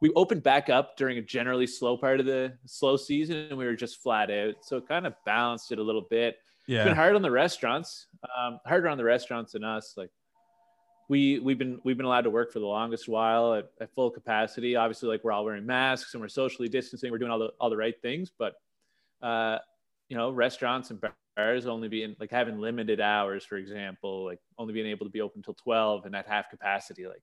we opened back up during a generally slow part of the slow season and we were just flat out. So it kind of balanced it a little bit yeah. it's been hard on the restaurants, um, harder on the restaurants than us. Like we we've been we've been allowed to work for the longest while at, at, full capacity. Obviously, like we're all wearing masks and we're socially distancing. We're doing all the all the right things, but uh, you know, restaurants and bars only being like having limited hours, for example, like only being able to be open until twelve and at half capacity, like.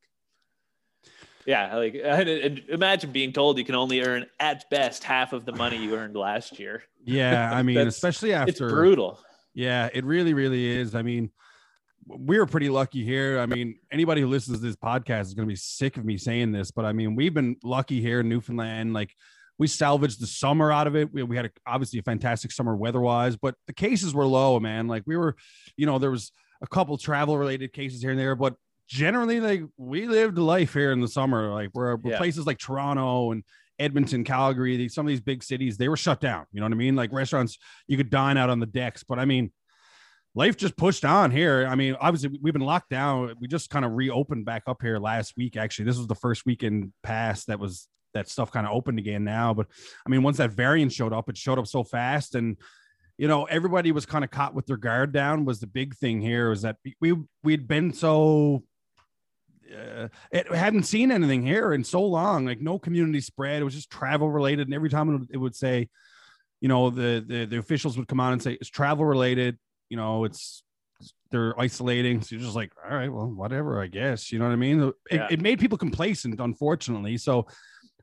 Yeah, like and, and imagine being told you can only earn at best half of the money you earned last year. Yeah, I mean, especially after it's brutal. Yeah, it really, really is. I mean, we are pretty lucky here. I mean, anybody who listens to this podcast is going to be sick of me saying this, but I mean, we've been lucky here in Newfoundland. Like, we salvaged the summer out of it. We, we had a, obviously a fantastic summer weather wise, but the cases were low, man. Like, we were, you know, there was a couple travel related cases here and there, but generally, like, we lived life here in the summer. Like, we're yeah. places like Toronto and Edmonton, Calgary, some of these big cities, they were shut down. You know what I mean? Like restaurants, you could dine out on the decks, but I mean, life just pushed on here. I mean, obviously we've been locked down. We just kind of reopened back up here last week. Actually, this was the first weekend past that was that stuff kind of opened again now. But I mean, once that variant showed up, it showed up so fast and you know everybody was kind of caught with their guard down was the big thing here was that we we'd been so uh, it hadn't seen anything here in so long, like no community spread. It was just travel related. And every time it would, it would say, you know, the, the, the officials would come out and say it's travel related. You know, it's they're isolating. So you're just like, all right, well, whatever, I guess. You know what I mean? It, yeah. it made people complacent, unfortunately. So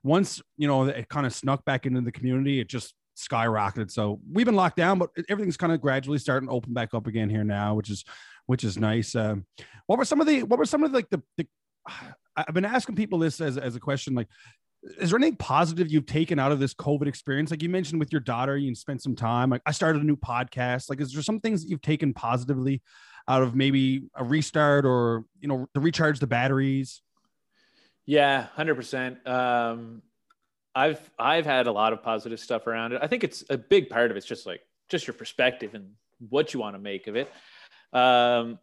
once you know it kind of snuck back into the community, it just skyrocketed. So we've been locked down, but everything's kind of gradually starting to open back up again here now, which is which is nice. Um, what were some of the what were some of the, like the, the I've been asking people this as, as a question like is there anything positive you've taken out of this COVID experience? Like you mentioned with your daughter, you spent some time. Like I started a new podcast. Like, is there some things that you've taken positively out of maybe a restart or you know to recharge the batteries? Yeah, hundred um, percent. I've I've had a lot of positive stuff around it. I think it's a big part of it's just like just your perspective and what you want to make of it. Um,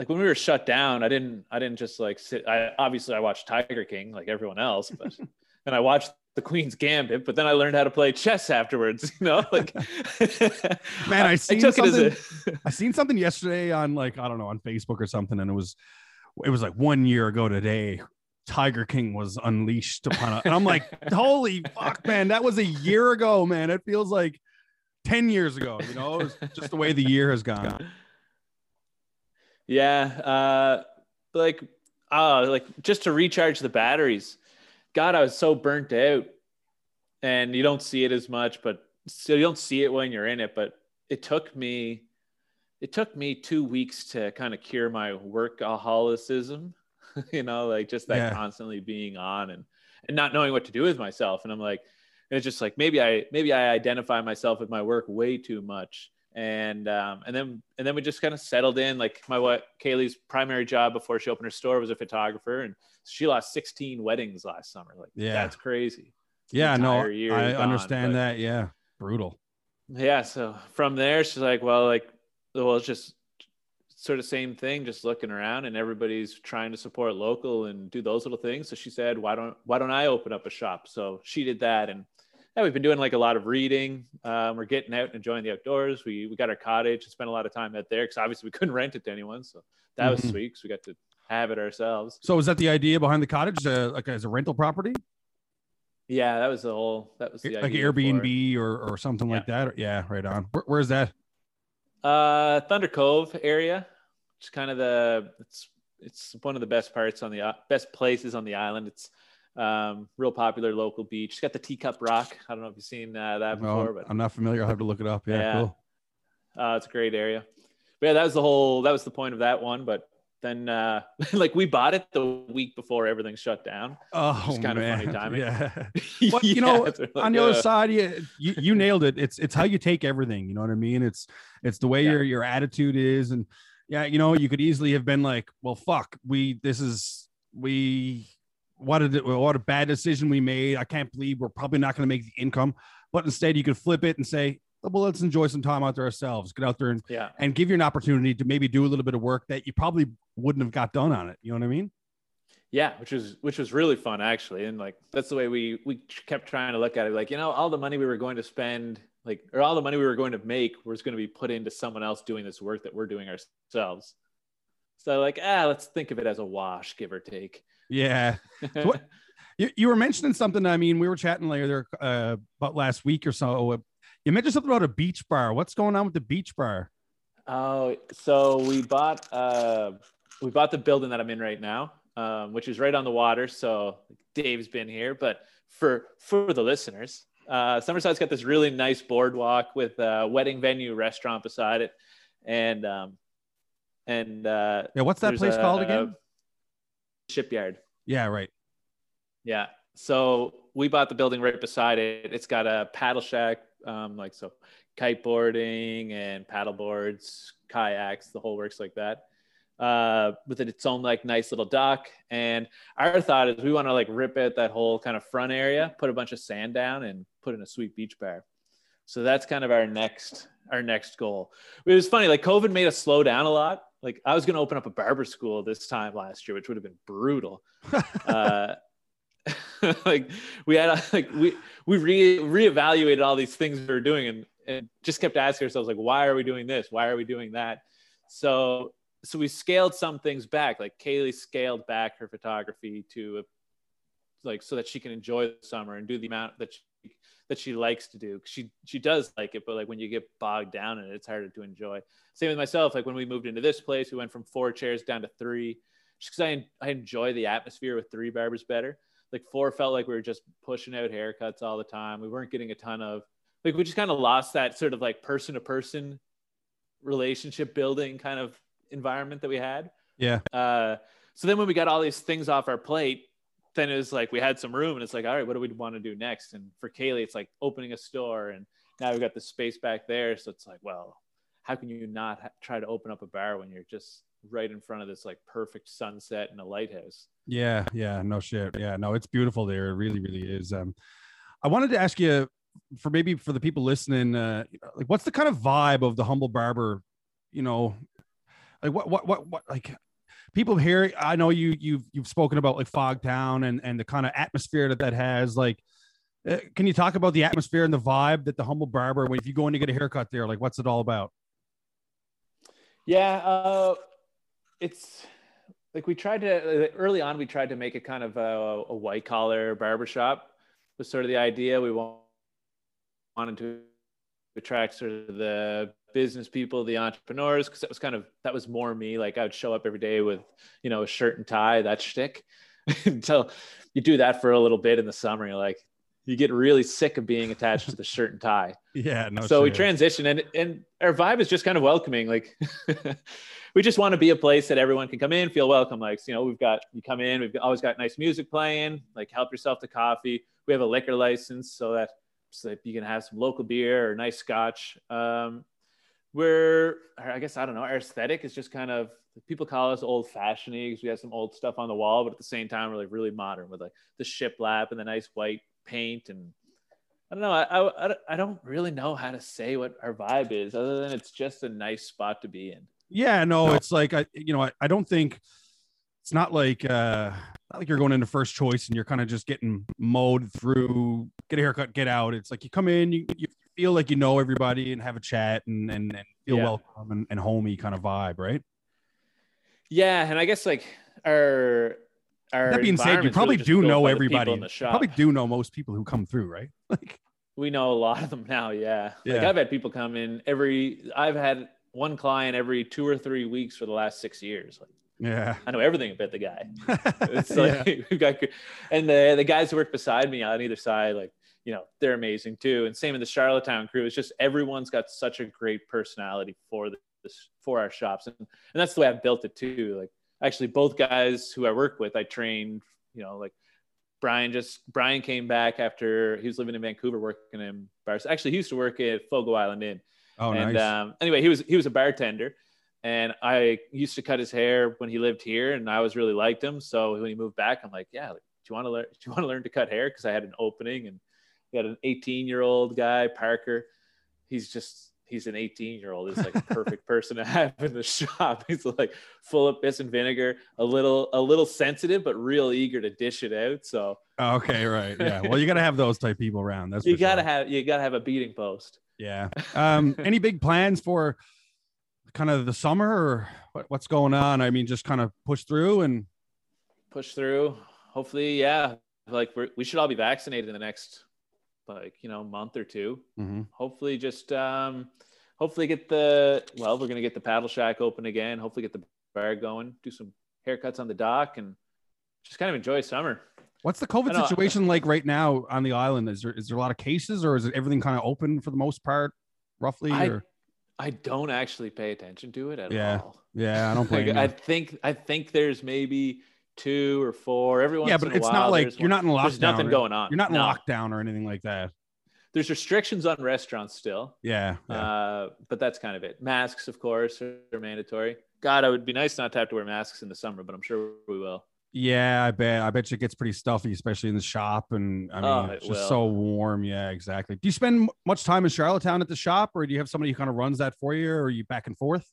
like when we were shut down, I didn't I didn't just like sit. I obviously I watched Tiger King like everyone else, but and I watched the Queen's Gambit, but then I learned how to play chess afterwards. You know, like man, I seen I something. A... I seen something yesterday on like I don't know on Facebook or something, and it was it was like one year ago today. Tiger King was unleashed upon us, and I'm like, holy fuck, man, that was a year ago, man. It feels like ten years ago. You know, just the way the year has gone. Yeah, uh, like uh, like just to recharge the batteries. God, I was so burnt out, and you don't see it as much, but so you don't see it when you're in it. But it took me, it took me two weeks to kind of cure my workaholicism. you know, like just that yeah. constantly being on and and not knowing what to do with myself. And I'm like, and it's just like maybe I maybe I identify myself with my work way too much and um, and then and then we just kind of settled in. Like my what Kaylee's primary job before she opened her store was a photographer, and she lost 16 weddings last summer. Like, yeah, that's crazy. Yeah, no, I gone, understand but, that. Yeah, brutal. Yeah, so from there, she's like, well, like, well, it's just sort of same thing, just looking around, and everybody's trying to support local and do those little things. So she said, why don't why don't I open up a shop? So she did that, and yeah, we've been doing like a lot of reading. Um, we're getting out and enjoying the outdoors. We we got our cottage and spent a lot of time out there because obviously we couldn't rent it to anyone, so that mm-hmm. was sweet. So we got to have it ourselves. So was that the idea behind the cottage, uh, like as a rental property? Yeah, that was the whole. That was the like Airbnb or or something yeah. like that. Yeah, right on. Where, where's that? Uh, Thunder Cove area. It's kind of the it's it's one of the best parts on the best places on the island. It's um, real popular local beach. It's got the Teacup Rock. I don't know if you've seen uh, that before, No, but I'm not familiar. I'll have to look it up. Yeah, Yeah. cool. uh, it's a great area. But yeah, that was the whole. That was the point of that one. But then, uh, like, we bought it the week before everything shut down. Oh, Just kinda funny timing. Yeah. But, you know, it's like, on the other uh, side, you, you you nailed it. It's it's how you take everything. You know what I mean? It's it's the way your your attitude is, and yeah, you know, you could easily have been like, well, fuck, we this is we what a what a bad decision we made. I can't believe we're probably not going to make the income. But instead, you could flip it and say, well, let's enjoy some time out there ourselves. Get out there and Yeah. and give you an opportunity to maybe do a little bit of work that you probably wouldn't have got done on it. You know what I mean? Yeah, which was which was really fun actually, and like that's the way we we kept trying to look at it. Like you know, all the money we were going to spend, like or all the money we were going to make, was going to be put into someone else doing this work that we're doing ourselves. So like, ah, let's think of it as a wash, give or take. Yeah. what- You, you were mentioning something. I mean, we were chatting later uh, about last week or so. uh, You mentioned something about a beach bar. What's going on with the beach bar? Oh, so we bought uh we bought the building that I'm in right now, um, which is right on the water. So Dave's been here, but for for the listeners, uh, Summerside's got this really nice boardwalk with a wedding venue restaurant beside it, and um, and uh, Yeah, what's that place a- called again? Shipyard. Yeah, right. Yeah. So we bought the building right beside it. It's got a paddle shack, um, like so kiteboarding and paddle boards, kayaks, the whole works like that. Uh, with its own like nice little dock. And our thought is we want to like rip out that whole kind of front area, put a bunch of sand down, and put in a sweet beach bar. So that's kind of our next our next goal. It was funny, like COVID made us slow down a lot. Like I was going to open up a barber school this time last year, which would have been brutal. uh, like we had like we we re reevaluated all these things we were doing and and just kept asking ourselves like why are we doing this? Why are we doing that? So so we scaled some things back. Like kaylee scaled back her photography to a, like so that she can enjoy the summer and do the amount that she that she likes to do she she does like it but like when you get bogged down in it it's harder to enjoy same with myself like when we moved into this place we went from four chairs down to three just because I, I enjoy the atmosphere with three barbers better like four felt like we were just pushing out haircuts all the time. We weren't getting a ton of like we just kind of lost that sort of like person to person relationship building kind of environment that we had. Yeah. Uh, so then when we got all these things off our plate, then it was like we had some room and it's like, all right, what do we want to do next? And for Kaylee, it's like opening a store and now we've got the space back there. So it's like, well, how can you not ha- try to open up a bar when you're just right in front of this like perfect sunset and a lighthouse? Yeah, yeah, no shit. Yeah, no, it's beautiful there. It really, really is. Um, I wanted to ask you for maybe for the people listening, uh, like what's the kind of vibe of the humble barber? You know, like what, what, what, what, like people here. I know you, you've, you've spoken about like Fogtown and and the kind of atmosphere that that has. Like, uh, can you talk about the atmosphere and the vibe that the humble barber? When if you go in to get a haircut there, like what's it all about? Yeah, uh, it's like we tried to early on. We tried to make it kind of a, a white collar barbershop. Was sort of the idea. We wanted to attract sort of the business people, the entrepreneurs, because that was kind of that was more me. Like I would show up every day with you know a shirt and tie, that shtick. Until you do that for a little bit in the summer, you're like you get really sick of being attached to the shirt and tie Yeah, no. so we transition and and our vibe is just kind of welcoming like we just want to be a place that everyone can come in feel welcome like you know we've got you come in we've always got nice music playing like help yourself to coffee we have a liquor license so that so that you can have some local beer or nice scotch um we're i guess i don't know our aesthetic is just kind of people call us old fashioned because we have some old stuff on the wall but at the same time we're like really modern with like the shiplap and the nice white paint and I don't know. I, I, I don't really know how to say what our vibe is, other than it's just a nice spot to be in. Yeah, no, it's like I, you know, I, I don't think it's not like uh not like you're going into first choice and you're kind of just getting mowed through, get a haircut, get out. It's like you come in, you, you feel like you know everybody and have a chat and and, and feel Yeah. welcome and, and homey kind of vibe, right? Yeah, and I guess like our our that being said, you probably really do know by the people everybody. in the You probably do know most people who come through, right? Like, we know a lot of them now. Yeah. Like I've had people come in every. I've had one client every two or three weeks for the last six years. Like Yeah. I know everything about the guy. It's like yeah. we've got, and the the guys who work beside me on either side, like you know, they're amazing too. And same in the Charlottetown crew. It's just everyone's got such a great personality for this for our shops, and and that's the way I've built it too. Like actually, both guys who I work with, I trained. You know, like Brian just Brian came back after he was living in Vancouver working in bars. Actually, he used to work at Fogo Island Inn. Oh, and, nice. Um, anyway, he was he was a bartender, and I used to cut his hair when he lived here, and I always really liked him. So when he moved back, I'm like, yeah, like, do you want to learn? Do you want to learn to cut hair? Because I had an opening, and we had an 18 year old guy, Parker. He's just he's an 18 year old. He's like a perfect person to have in the shop. He's like full of piss and vinegar, a little a little sensitive, but real eager to dish it out. So okay, right, yeah. Well, you got to have those type people around. That's you got to sure. have you got to have a beating post. Yeah. Um, any big plans for kind of the summer or what, what's going on? I mean, just kind of push through and push through. Hopefully, yeah. Like we should all be vaccinated in the next like you know month or 2 mm-hmm. hopefully just um hopefully get the well we're gonna get the paddle shack open again. Hopefully get the bar going do some haircuts on the dock and just kind of enjoy summer. What's the covid situation like right now on the island? Is there is there a lot of cases or is it everything kind of open for the most part roughly I, or? I don't actually pay attention to it at yeah. all. Yeah i don't like, i think i think there's maybe two or four. Every once yeah, but it's while, not like you're not in lockdown. There's nothing going on. You're not in no. lockdown or anything like that. There's restrictions on restaurants still. Yeah, yeah. Uh, but that's kind of it. Masks, of course, are, are mandatory. God, it would be nice not to have to wear masks in the summer, but I'm sure we will. Yeah, I bet. I bet you it gets pretty stuffy, especially in the shop. And I mean, Oh, it's just will. so warm. Yeah, exactly. Do you spend much time in Charlottetown at the shop, or do you have somebody who kind of runs that for you, or are you back and forth?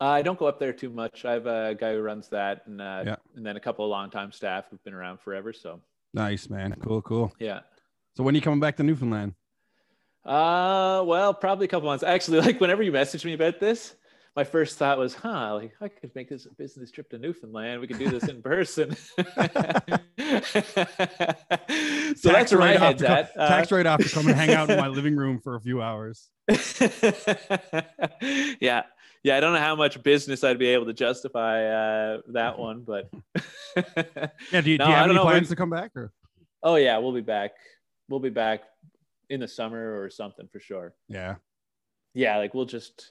Uh, I don't go up there too much. I have a guy who runs that, and uh, Yeah. and then a couple of longtime staff who've been around forever. So Nice, man. Cool, cool. yeah. So when are you coming back to Newfoundland? Uh, well, probably a couple months. Actually, like whenever you messaged me about this, my first thought was, huh, like I could make this a business trip to Newfoundland. We could do this in person. so that's where my write-off head's to come- Uh, tax write off to come and hang out in my living room for a few hours. yeah. Yeah. I don't know how much business I'd be able to justify uh, that one, but Yeah. Do you, No, do you have any plans to come back? Or oh yeah, we'll be back. We'll be back in the summer or something for sure. yeah, Yeah. Like we'll just,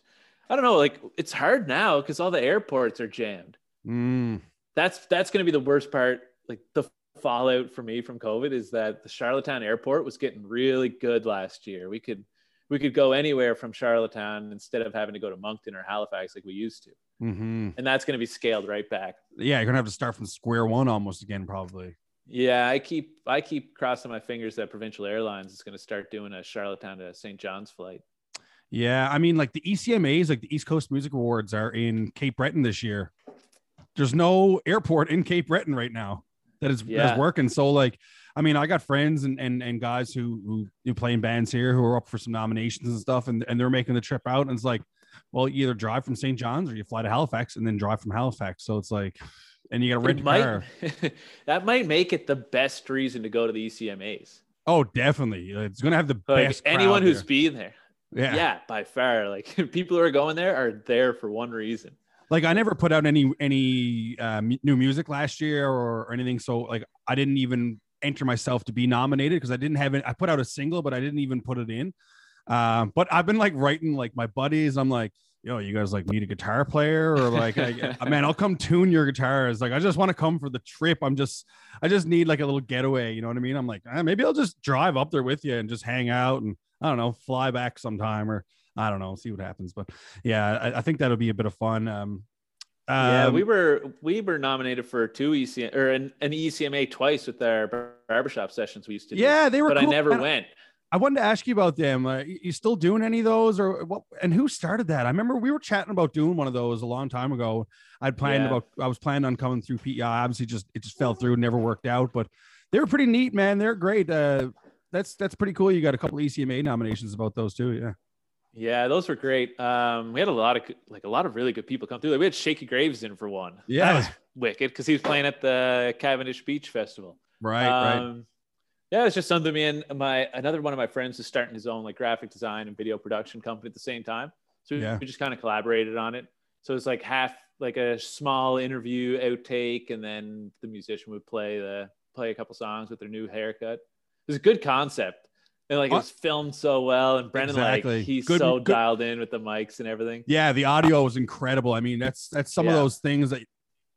I don't know. Like it's hard now because all the airports are jammed. mm, That's, that's going to be the worst part. Like the fallout for me from COVID is that the Charlottetown airport was getting really good last year. We could, we could go anywhere from Charlottetown instead of having to go to Moncton or Halifax like we used to. hmm And that's going to be scaled right back. yeah. You're gonna have to start from square one almost again, probably. Yeah, I keep I keep crossing my fingers that Provincial Airlines is going to start doing a Charlottetown to St. John's flight. Yeah, I mean, like the ECMAs, like the East Coast Music Awards, are in Cape Breton this year. There's no airport in Cape Breton right now that is, Yeah. is working. So, like, I mean, I got friends and and, and guys who who who play in bands here who are up for some nominations and stuff, and and they're making the trip out, and it's like, well, you either drive from St. John's or you fly to Halifax and then drive from Halifax. So it's like, and you got to rent a might, car. that might make it the best reason to go to the ECMAs. Oh, definitely, it's gonna have the Like best. anyone who's there. been there, yeah. yeah. by far. Like people who are going there are there for one reason. like I never put out any any uh, new music last year or, or anything. So like I didn't even enter myself to be nominated because I didn't have it. I put out a single, but I didn't even put it in. Um, but I've been like writing like my buddies. I'm like, yo, you guys like need a guitar player or like, I, I- man, I'll come tune your guitars. Like I just want to come for the trip. I'm just, I just need like a little getaway. You know what I mean? I'm like, eh, maybe I'll just drive up there with you and just hang out and I don't know, fly back sometime or I don't know, see what happens. But yeah, I, I think that'll be a bit of fun. Um, yeah, um, we were we were nominated for two ECM or an, an ECMA twice with our barbershop sessions we used to do. yeah, they were. but I never went. I wanted to ask you about them. Uh, you you still doing any of those, or what? And who started that? I remember we were chatting about doing one of those a long time ago. I'd planned Yeah. about. I was planning on coming through PEI. Obviously, just it just fell through, never worked out. But they were pretty neat, man. They're great. Uh, that's that's pretty cool. You got a couple ECMA nominations about those too. Yeah. Yeah, those were great. Um, we had a lot of like a lot of really good people come through. Like, we had Shakey Graves in for one. Yeah. that was wicked because he was playing at the Cavendish Beach Festival. Right. right. Um, Yeah, it's just something. Me and my another one of my friends is starting his own like graphic design and video production company at the same time. So we- Yeah. we just kind of collaborated on it. So it's like half like a small interview outtake, and then the musician would play the play a couple songs with their new haircut. It was a good concept. And like it was filmed so well, and Brendan Exactly. like he's Good- so good- dialed in with the mics and everything. Yeah, the audio was incredible. I mean, that's that's some of those things that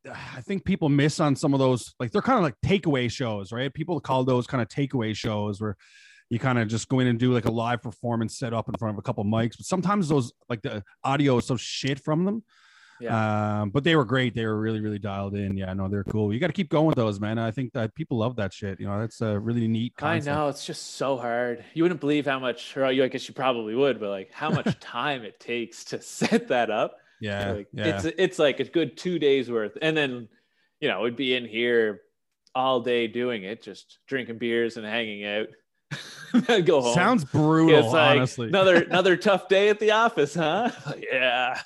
I think people miss on some of those. Like they're kind of like takeaway shows, right? People call those kind of takeaway shows where you kind of just go in and do like a live performance set up in front of a couple mics. But sometimes those like the audio is so shit from them. Um, but they were great. They were really, really dialed in. Yeah, no, they're cool. You got to keep going with those, man. I think that people love that shit. You know, that's a really neat I concept. know it's just so hard. You wouldn't believe how much, or you, I guess you probably would, but like how much time it takes to set that up. Yeah, Like, yeah. It's it's like a good two days worth, and then you know we'd be in here all day doing it, just drinking beers and hanging out. Go home. Sounds brutal, It's like honestly. another another tough day at the office, huh? yeah.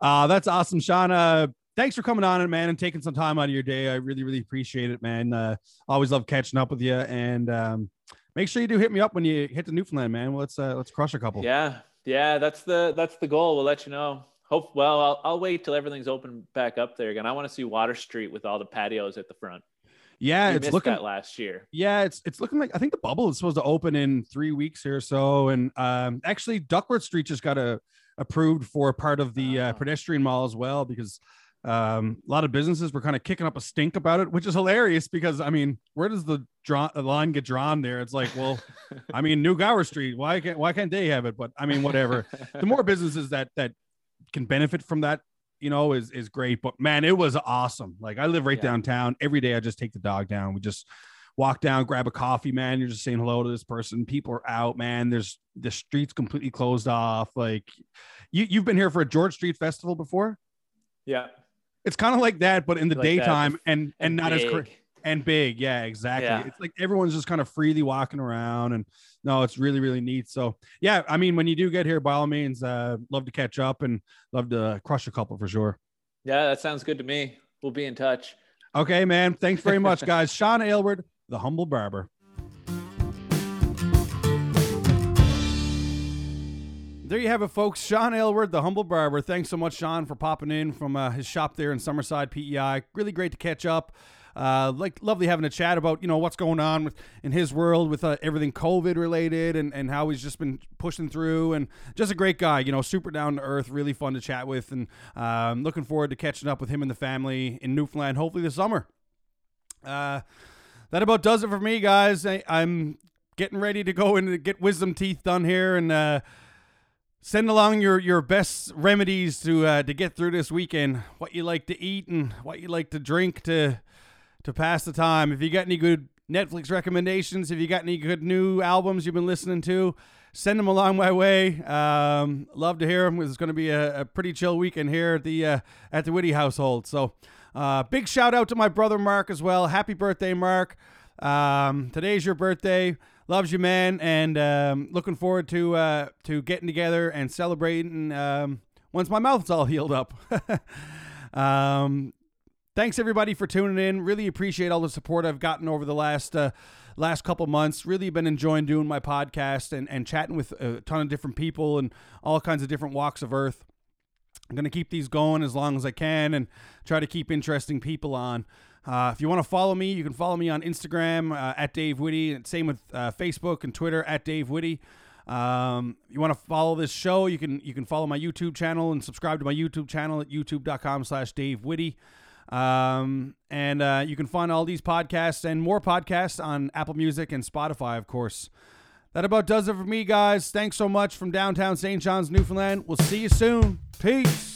Uh, that's awesome, Sean. Uh, thanks for coming on, man, and taking some time out of your day. I really, really appreciate it, man. Uh, always love catching up with you, and um, make sure you do hit me up when you hit the Newfoundland, man. Well, let's uh, let's crush a couple. yeah, yeah. That's the that's the goal. We'll let you know. Hope well. I'll, I'll wait till everything's open back up there again. I want to see Water Street with all the patios at the front. Yeah, it's looking. that last year. Yeah, it's it's looking like I think the bubble is supposed to open in three weeks here or so, and um, actually Duckworth Street just got a approved for part of the uh, Ah. pedestrian mall as well because um, a lot of businesses were kind of kicking up a stink about it, which is hilarious because I mean, where does the draw the line get drawn there? It's like, well, I mean, New Gower Street, why can't why can't they have it? But I mean, whatever. the more businesses that that can benefit from that, you know, is is great. But man, it was awesome. Like I live right Yeah. downtown. Every day I just take the dog down. We just walk down, grab a coffee, man. You're just saying hello to this person. People are out, man. There's the streets completely closed off. Like you you've been here for a George Street Festival before. yeah. It's kind of like that, but in the Like that, daytime and and, not as cra- big. and big. Yeah, exactly. Yeah. It's like everyone's just kind of freely walking around and no, it's really, really neat. So yeah, I mean, when you do get here, by all means, uh, love to catch up and love to crush a couple for sure. Yeah, that sounds good to me. We'll be in touch. Okay, man. Thanks very much, guys. Sean Aylward, the humble barber. There you have it, folks. Sean Aylward, the humble barber. Thanks so much, Sean, for popping in from uh, his shop there in Summerside, PEI. Really great to catch up. Uh, like lovely having a chat about you know what's going on with in his world with uh, everything COVID related and and how he's just been pushing through and just a great guy. You know, super down to earth, really fun to chat with, and um, looking forward to catching up with him and the family in Newfoundland, hopefully this summer. Uh, that about does it for me, guys. I, I'm getting ready to go and get wisdom teeth done here and uh, send along your your best remedies to uh, to get through this weekend. What you like to eat and what you like to drink to to pass the time. If you got any good Netflix recommendations, if you got any good new albums you've been listening to, send them along my way. Um, love to hear them. It's going to be a, a pretty chill weekend here at the uh, at the Whitty household. So, uh, big shout out to my brother Mark as well. Happy birthday, Mark! Um, today's your birthday. Loves you, man, and um, looking forward to uh, to getting together and celebrating um, once my mouth's all healed up. um, thanks everybody for tuning in. Really appreciate all the support I've gotten over the last uh, last couple months. Really been enjoying doing my podcast and, and chatting with a ton of different people and all kinds of different walks of earth. I'm to keep these going as long as I can and try to keep interesting people on. Uh, if you want to follow me, you can follow me on Instagram uh, at Dave Whitty. Same with uh, Facebook and Twitter at Dave Whitty. Um, you want to follow this show, you can you can follow my YouTube channel and subscribe to my YouTube channel at youtube.com slash Dave Whitty. Um, and uh, you can find all these podcasts and more podcasts on Apple Music and Spotify, of course. That about does it for me, guys. Thanks so much from downtown St. John's, Newfoundland. We'll see you soon. Peace.